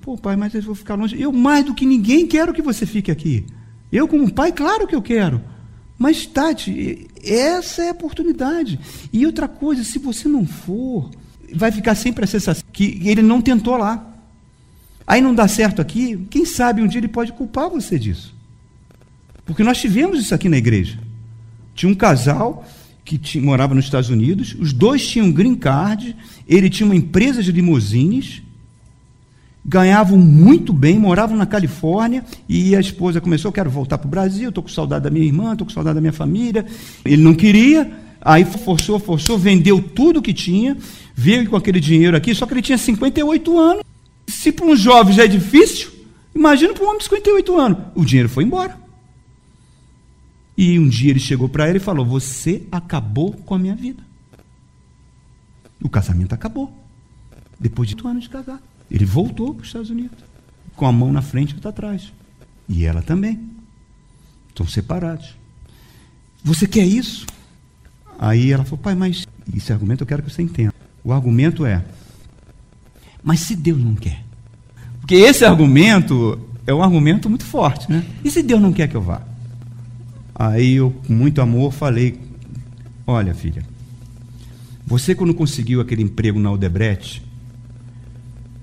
Pô, pai, mas eu vou ficar longe. Eu, mais do que ninguém, quero que você fique aqui. Eu, como pai, claro que eu quero. Mas, Tati, essa é a oportunidade. E outra coisa, se você não for, vai ficar sempre a sensação que ele não tentou lá. Aí não dá certo aqui, quem sabe um dia ele pode culpar você disso. Porque nós tivemos isso aqui na igreja. Tinha um casal que tinha, morava nos Estados Unidos, os dois tinham green card, ele tinha uma empresa de limousines, ganhavam muito bem, moravam na Califórnia, e a esposa começou, quero voltar para o Brasil, estou com saudade da minha irmã, estou com saudade da minha família. Ele não queria, aí forçou, forçou, vendeu tudo que tinha, veio com aquele dinheiro aqui, só que ele tinha 58 anos. Se para um jovem já é difícil, imagina para um homem de 58 anos. O dinheiro foi embora. E um dia ele chegou para ela e falou: Você acabou com a minha vida. O casamento acabou. Depois de oito anos de casado. Ele voltou para os Estados Unidos, com a mão na frente e outra atrás. E ela também. Estão separados. Você quer isso? Aí ela falou, pai, mas esse argumento eu quero que você entenda. O argumento é, mas se Deus não quer? Porque esse argumento é um argumento muito forte, né? E se Deus não quer que eu vá? Aí eu, com muito amor, falei: Olha, filha, você quando conseguiu aquele emprego na Odebrecht,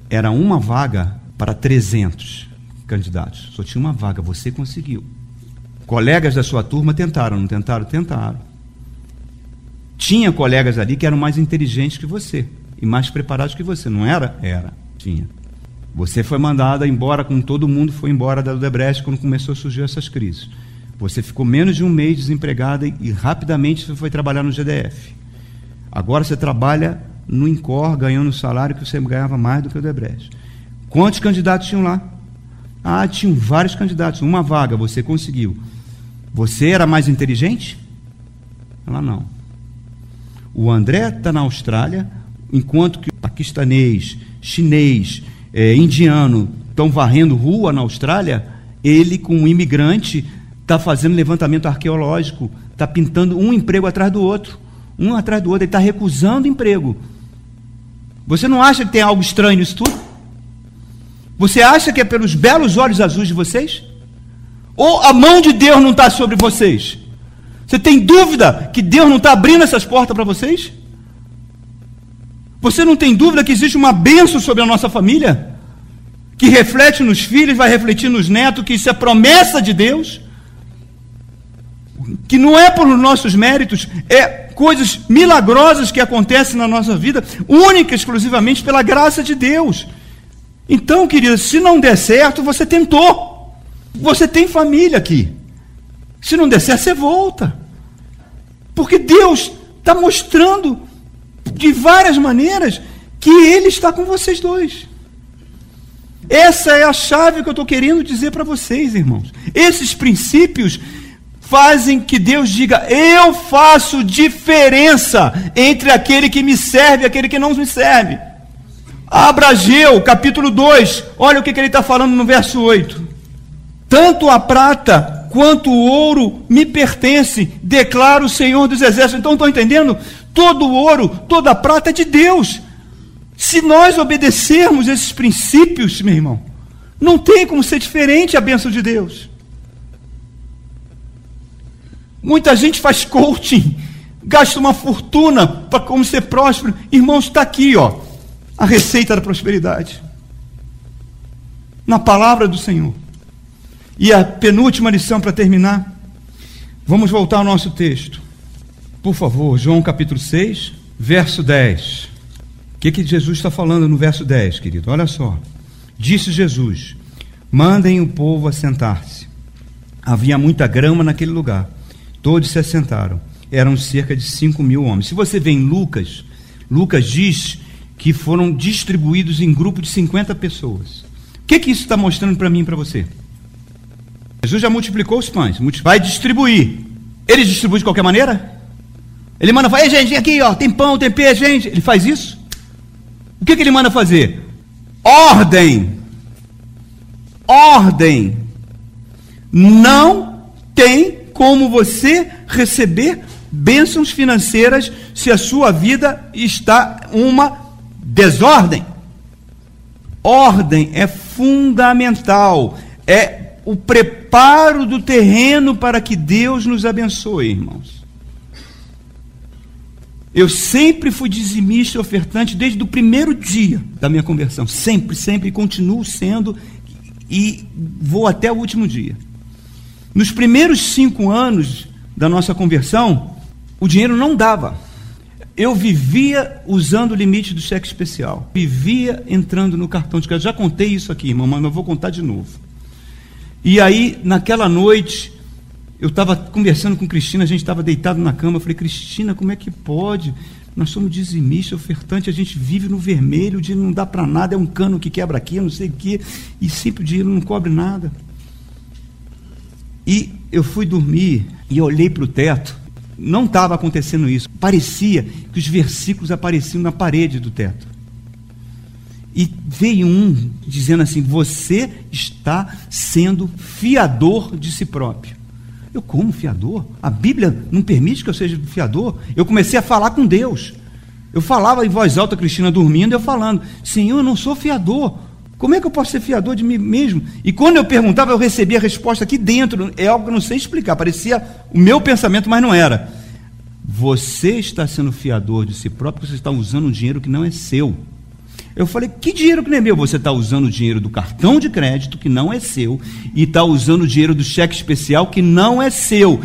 era uma vaga para 300 candidatos. Só tinha uma vaga, você conseguiu. Colegas da sua turma tentaram, não tentaram? Tentaram. Tinha colegas ali que eram mais inteligentes que você e mais preparados que você, não era? Era, tinha. Você foi mandada embora, como todo mundo foi embora da Odebrecht quando começou a surgir essas crises. Você ficou menos de um mês desempregada e, rapidamente você foi trabalhar no GDF. Agora você trabalha no INCOR, ganhando um salário que você ganhava mais do que o Odebrecht. Quantos candidatos tinham lá? Ah, tinham vários candidatos, uma vaga, você conseguiu. Você era mais inteligente? Ela não. O André está na Austrália, enquanto que o paquistanês, chinês, é, indiano estão varrendo rua na Austrália, ele, com um imigrante, está fazendo levantamento arqueológico, está pintando um emprego atrás do outro, um atrás do outro, ele está recusando emprego. Você não acha que tem algo estranho nisso tudo? Você acha que é pelos belos olhos azuis de vocês? Ou a mão de Deus não está sobre vocês? Você tem dúvida que Deus não está abrindo essas portas para vocês? Você não tem dúvida que existe uma bênção sobre a nossa família? Que reflete nos filhos, vai refletir nos netos, que isso é promessa de Deus? Que não é por nossos méritos, é coisas milagrosas que acontecem na nossa vida, única exclusivamente pela graça de Deus. Então, querida, se não der certo, você tentou. Você tem família aqui. Se não der certo, você volta. Porque Deus está mostrando de várias maneiras que Ele está com vocês dois. Essa é a chave que eu estou querendo dizer para vocês, irmãos. Esses princípios fazem que Deus diga: Eu faço diferença entre aquele que me serve e aquele que não me serve. Abra Ageu, capítulo 2, olha o que, que ele está falando no verso 8. Tanto a prata quanto o ouro me pertence, declara o Senhor dos Exércitos. Então estão entendendo? Todo o ouro, toda a prata é de Deus. Se nós obedecermos esses princípios, meu irmão, não tem como ser diferente a bênção de Deus. Muita gente faz coaching, gasta uma fortuna para como ser próspero. Irmãos, está aqui, ó, a receita da prosperidade. Na palavra do Senhor. E a penúltima lição para terminar. Vamos voltar ao nosso texto. Por favor, João capítulo 6, verso 10. O que, que Jesus está falando no verso 10, querido? Olha só. Disse Jesus: Mandem o povo assentar-se. Havia muita grama naquele lugar. Todos se assentaram. Eram cerca de 5 mil homens. Se você vê em Lucas, Lucas diz que foram distribuídos em grupo de 50 pessoas. O que, que isso está mostrando para mim e para você? Jesus já multiplicou os pães, vai distribuir. Ele distribui de qualquer maneira? Ele manda falar, gente, vem aqui, ó, tem pão, tem peixe, gente. Ele faz isso? O que, que ele manda fazer? Ordem. Ordem. Não tem como você receber bênçãos financeiras se a sua vida está uma desordem. Ordem é fundamental, é o preparo do terreno para que Deus nos abençoe, irmãos. Eu sempre fui dizimista e ofertante desde o primeiro dia da minha conversão. Sempre, sempre, continuo sendo, e vou até o último dia. Nos primeiros cinco anos da nossa conversão, o dinheiro não dava. Eu vivia usando o limite do cheque especial. Vivia entrando no cartão de crédito. Já contei isso aqui, irmão, mas eu vou contar de novo. E aí, naquela noite, eu estava conversando com Cristina, a gente estava deitado na cama. Eu falei, Cristina, como é que pode? Nós somos dizimista, ofertante, a gente vive no vermelho, o dinheiro não dá para nada, é um cano que quebra aqui, não sei o quê, e sempre o dinheiro não cobre nada. E eu fui dormir e olhei para o teto não estava acontecendo isso. Parecia que os versículos apareciam na parede do teto. E veio um dizendo assim: Você está sendo fiador de si próprio. Eu, como fiador? A Bíblia não permite que eu seja fiador. Eu comecei a falar com Deus. Eu falava em voz alta, Cristina dormindo, eu falando: Senhor, eu não sou fiador. Como é que eu posso ser fiador de mim mesmo? E quando eu perguntava, eu recebia a resposta aqui dentro. É algo que eu não sei explicar. Parecia o meu pensamento, mas não era. Você está sendo fiador de si próprio, você está usando um dinheiro que não é seu. Eu falei, que dinheiro que não é meu? Você está usando o dinheiro do cartão de crédito, que não é seu, e está usando o dinheiro do cheque especial, que não é seu.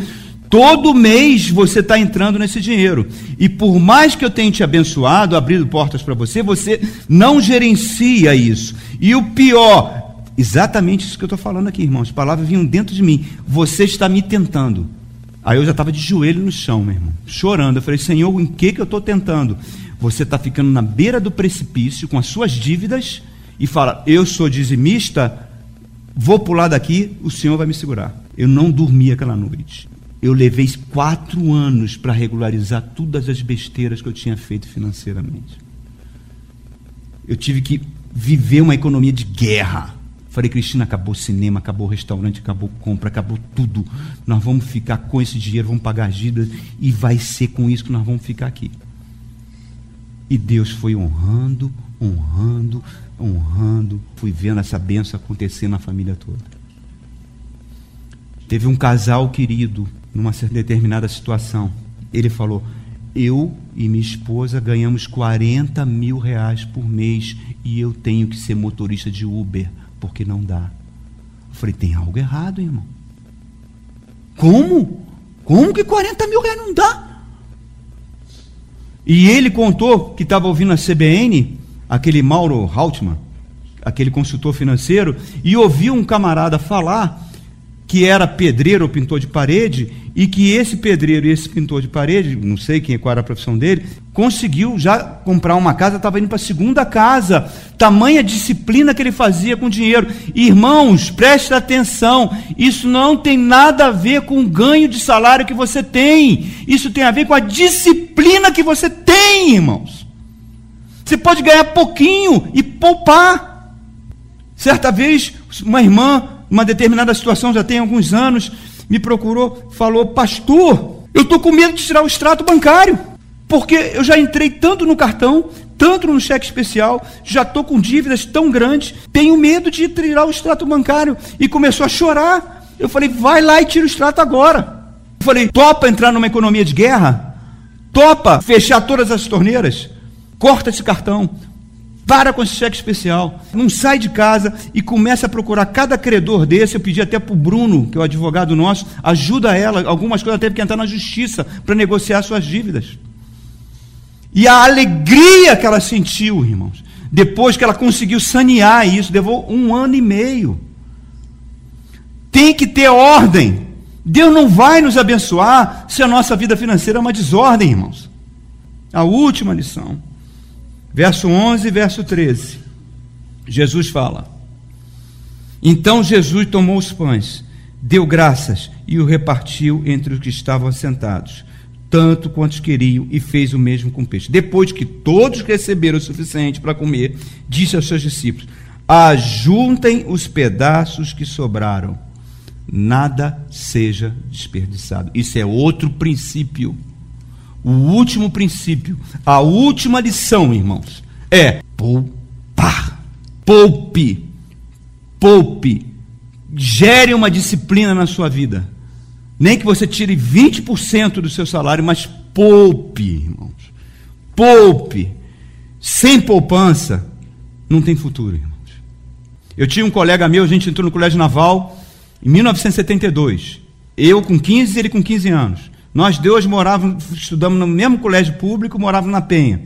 Todo mês você está entrando nesse dinheiro. E por mais que eu tenha te abençoado, abrido portas para você, você não gerencia isso. E o pior, exatamente isso que eu estou falando aqui, irmãos. As palavras vinham dentro de mim. Você está me tentando. Aí eu já estava de joelho no chão, meu irmão, chorando. Eu falei, Senhor, em que, que eu estou tentando? Você está ficando na beira do precipício com as suas dívidas e fala, eu sou dizimista, vou pular daqui, o Senhor vai me segurar. Eu não dormi aquela noite eu levei quatro anos para regularizar todas as besteiras que eu tinha feito financeiramente. Eu tive que viver uma economia de guerra. Falei, Cristina, acabou cinema, acabou restaurante, acabou compra, acabou tudo. Nós vamos ficar com esse dinheiro, vamos pagar as dívidas e vai ser com isso que nós vamos ficar aqui. E Deus foi honrando, honrando, honrando. Fui vendo essa benção acontecer na família toda. Teve um casal querido numa determinada situação. Ele falou: Eu e minha esposa ganhamos 40 mil reais por mês e eu tenho que ser motorista de Uber, porque não dá. Eu falei: Tem algo errado, irmão. Como? Como que 40 mil reais não dá? E ele contou que estava ouvindo a CBN, aquele Mauro Haltman, aquele consultor financeiro, e ouviu um camarada falar que era pedreiro ou pintor de parede, e que esse pedreiro e esse pintor de parede, não sei quem qual era a profissão dele, conseguiu já comprar uma casa, estava indo para a segunda casa. Tamanha disciplina que ele fazia com dinheiro. Irmãos, preste atenção, isso não tem nada a ver com o ganho de salário que você tem. Isso tem a ver com a disciplina que você tem, irmãos. Você pode ganhar pouquinho e poupar. Certa vez, uma irmã uma determinada situação, já tem alguns anos, me procurou, falou: Pastor, eu estou com medo de tirar o extrato bancário, porque eu já entrei tanto no cartão, tanto no cheque especial, já estou com dívidas tão grandes, tenho medo de tirar o extrato bancário. E começou a chorar. Eu falei: Vai lá e tira o extrato agora. Eu falei: Topa entrar numa economia de guerra? Topa fechar todas as torneiras? Corta esse cartão. Para com esse cheque especial. Não sai de casa e começa a procurar cada credor desse. Eu pedi até para o Bruno, que é o advogado nosso, ajuda ela. Algumas coisas ela teve que entrar na justiça para negociar suas dívidas. E a alegria que ela sentiu, irmãos, depois que ela conseguiu sanear isso, levou um ano e meio. Tem que ter ordem. Deus não vai nos abençoar se a nossa vida financeira é uma desordem, irmãos. A última lição. Verso 11 e verso 13. Jesus fala: Então Jesus tomou os pães, deu graças e o repartiu entre os que estavam sentados, tanto quantos queriam, e fez o mesmo com o peixe. Depois que todos receberam o suficiente para comer, disse aos seus discípulos: Ajuntem os pedaços que sobraram, nada seja desperdiçado. Isso é outro princípio. O último princípio, a última lição, irmãos, é poupar. Poupe. Poupe. Gere uma disciplina na sua vida. Nem que você tire 20% do seu salário, mas poupe, irmãos. Poupe. Sem poupança, não tem futuro, irmãos. Eu tinha um colega meu, a gente entrou no colégio naval em 1972. Eu com 15 e ele com 15 anos. Nós dois morávamos, estudamos no mesmo colégio público, morávamos na Penha.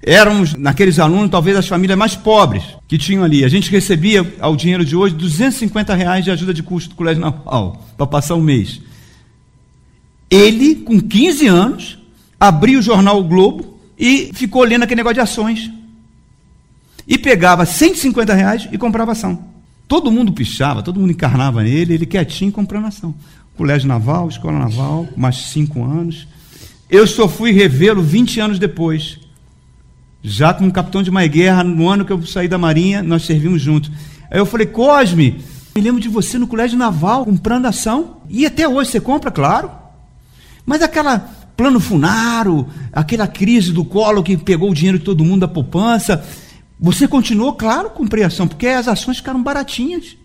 Éramos, naqueles alunos, talvez as famílias mais pobres que tinham ali. A gente recebia, ao dinheiro de hoje, 250 reais de ajuda de custo do colégio naval, para passar um mês. Ele, com 15 anos, abriu o jornal o Globo e ficou lendo aquele negócio de ações. E pegava 150 reais e comprava ação. Todo mundo pichava, todo mundo encarnava nele, ele quietinho comprando ação colégio naval, escola naval, mais cinco anos. Eu só fui revê-lo 20 anos depois. Já como capitão de uma guerra, no ano que eu saí da Marinha, nós servimos juntos. Aí eu falei, Cosme, me lembro de você no colégio naval, comprando ação. E até hoje você compra, claro. Mas aquela plano funaro, aquela crise do colo que pegou o dinheiro de todo mundo da poupança, você continuou, claro, comprei ação, porque as ações ficaram baratinhas.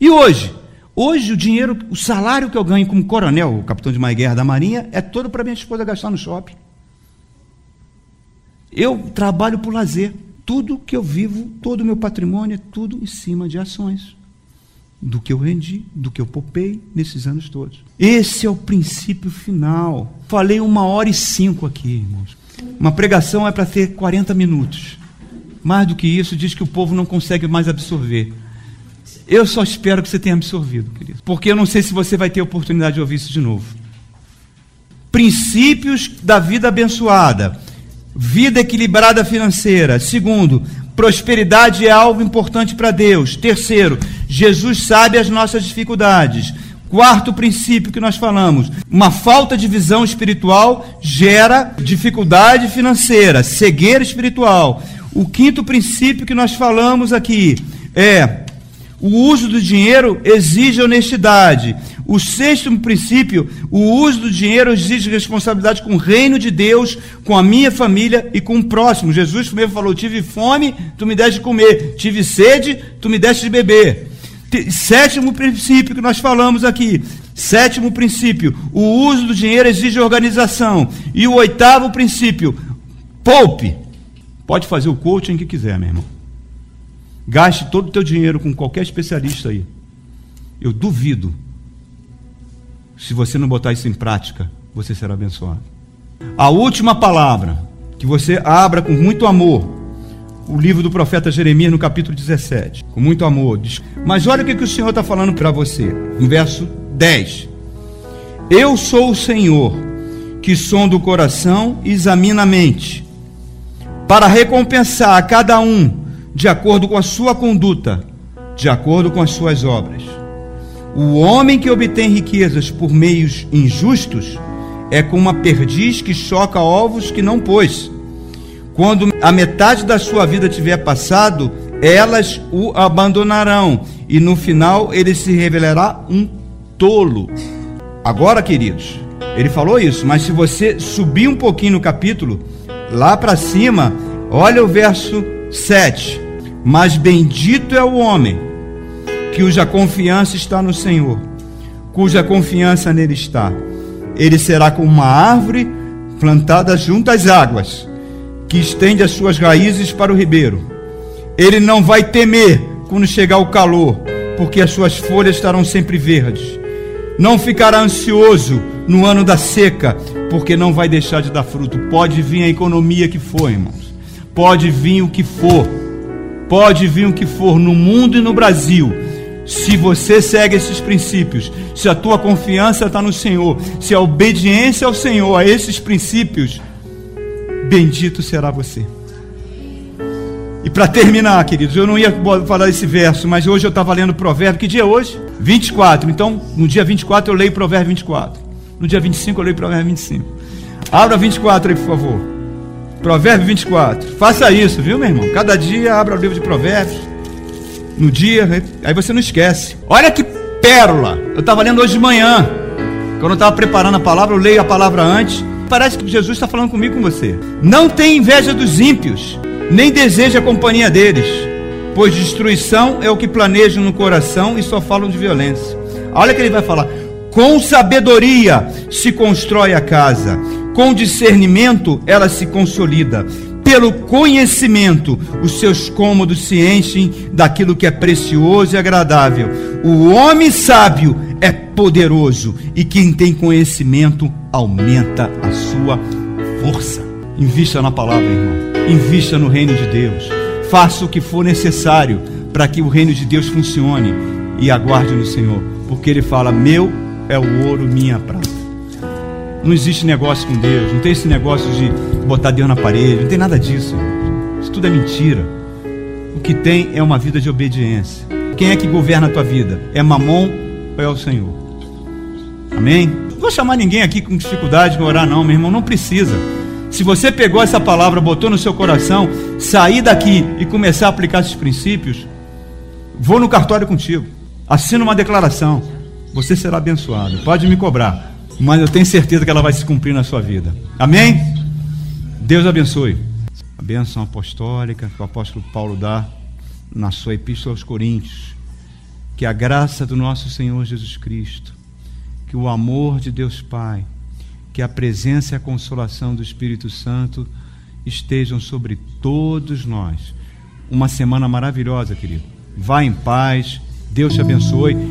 E hoje? Hoje o dinheiro, o salário que eu ganho como coronel, capitão de uma guerra da Marinha, é todo para minha esposa gastar no shopping. Eu trabalho por lazer. Tudo que eu vivo, todo o meu patrimônio é tudo em cima de ações. Do que eu rendi, do que eu popei nesses anos todos. Esse é o princípio final. Falei uma hora e cinco aqui, irmãos. Uma pregação é para ter 40 minutos. Mais do que isso, diz que o povo não consegue mais absorver. Eu só espero que você tenha absorvido, querido. Porque eu não sei se você vai ter oportunidade de ouvir isso de novo. Princípios da vida abençoada. Vida equilibrada financeira. Segundo, prosperidade é algo importante para Deus. Terceiro, Jesus sabe as nossas dificuldades. Quarto princípio que nós falamos: uma falta de visão espiritual gera dificuldade financeira, cegueira espiritual. O quinto princípio que nós falamos aqui é o uso do dinheiro exige honestidade. O sexto princípio, o uso do dinheiro exige responsabilidade com o reino de Deus, com a minha família e com o próximo. Jesus mesmo falou: tive fome, tu me deste de comer, tive sede, tu me deste de beber. Sétimo princípio que nós falamos aqui. Sétimo princípio, o uso do dinheiro exige organização. E o oitavo princípio, poupe. Pode fazer o coaching que quiser, meu irmão. Gaste todo o teu dinheiro com qualquer especialista aí. Eu duvido. Se você não botar isso em prática, você será abençoado. A última palavra, que você abra com muito amor, o livro do profeta Jeremias, no capítulo 17. Com muito amor. Mas olha o que, que o Senhor está falando para você. No verso 10. Eu sou o Senhor, que sonda o coração e examina a mente, para recompensar a cada um de acordo com a sua conduta, de acordo com as suas obras. O homem que obtém riquezas por meios injustos é como uma perdiz que choca ovos que não pôs. Quando a metade da sua vida tiver passado, elas o abandonarão e no final ele se revelará um tolo. Agora, queridos, ele falou isso, mas se você subir um pouquinho no capítulo, lá para cima, olha o verso 7. Mas bendito é o homem cuja confiança está no Senhor, cuja confiança nele está. Ele será como uma árvore plantada junto às águas, que estende as suas raízes para o ribeiro. Ele não vai temer quando chegar o calor, porque as suas folhas estarão sempre verdes. Não ficará ansioso no ano da seca, porque não vai deixar de dar fruto. Pode vir a economia que for, irmãos. Pode vir o que for Pode vir o que for no mundo e no Brasil. Se você segue esses princípios, se a tua confiança está no Senhor, se a obediência ao Senhor, a esses princípios, bendito será você. E para terminar, queridos, eu não ia falar esse verso, mas hoje eu estava lendo Provérbio. Que dia é hoje? 24. Então, no dia 24 eu leio Provérbio 24. No dia 25 eu leio Provérbio 25. Abra 24 aí, por favor. Provérbio 24. Faça isso, viu, meu irmão? Cada dia abra o livro de Provérbios. No dia, aí você não esquece. Olha que pérola. Eu estava lendo hoje de manhã. Quando eu estava preparando a palavra, eu leio a palavra antes. Parece que Jesus está falando comigo com você. Não tem inveja dos ímpios, nem deseja a companhia deles, pois destruição é o que planejam no coração e só falam de violência. Olha que ele vai falar. Com sabedoria se constrói a casa, com discernimento ela se consolida. Pelo conhecimento, os seus cômodos se enchem daquilo que é precioso e agradável. O homem sábio é poderoso e quem tem conhecimento aumenta a sua força. Invista na palavra, irmão. Invista no reino de Deus. Faça o que for necessário para que o reino de Deus funcione e aguarde no Senhor, porque ele fala: "Meu é o ouro, minha prata". Não existe negócio com Deus, não tem esse negócio de botar Deus na parede, não tem nada disso. Isso tudo é mentira. O que tem é uma vida de obediência. Quem é que governa a tua vida? É Mamon ou é o Senhor? Amém? Não vou chamar ninguém aqui com dificuldade de orar, não, meu irmão, não precisa. Se você pegou essa palavra, botou no seu coração, sair daqui e começar a aplicar esses princípios, vou no cartório contigo, assino uma declaração, você será abençoado. Pode me cobrar mas eu tenho certeza que ela vai se cumprir na sua vida. Amém? Deus abençoe. A bênção apostólica que o apóstolo Paulo dá na sua epístola aos Coríntios. Que a graça do nosso Senhor Jesus Cristo, que o amor de Deus Pai, que a presença e a consolação do Espírito Santo estejam sobre todos nós. Uma semana maravilhosa, querido. Vá em paz. Deus te abençoe.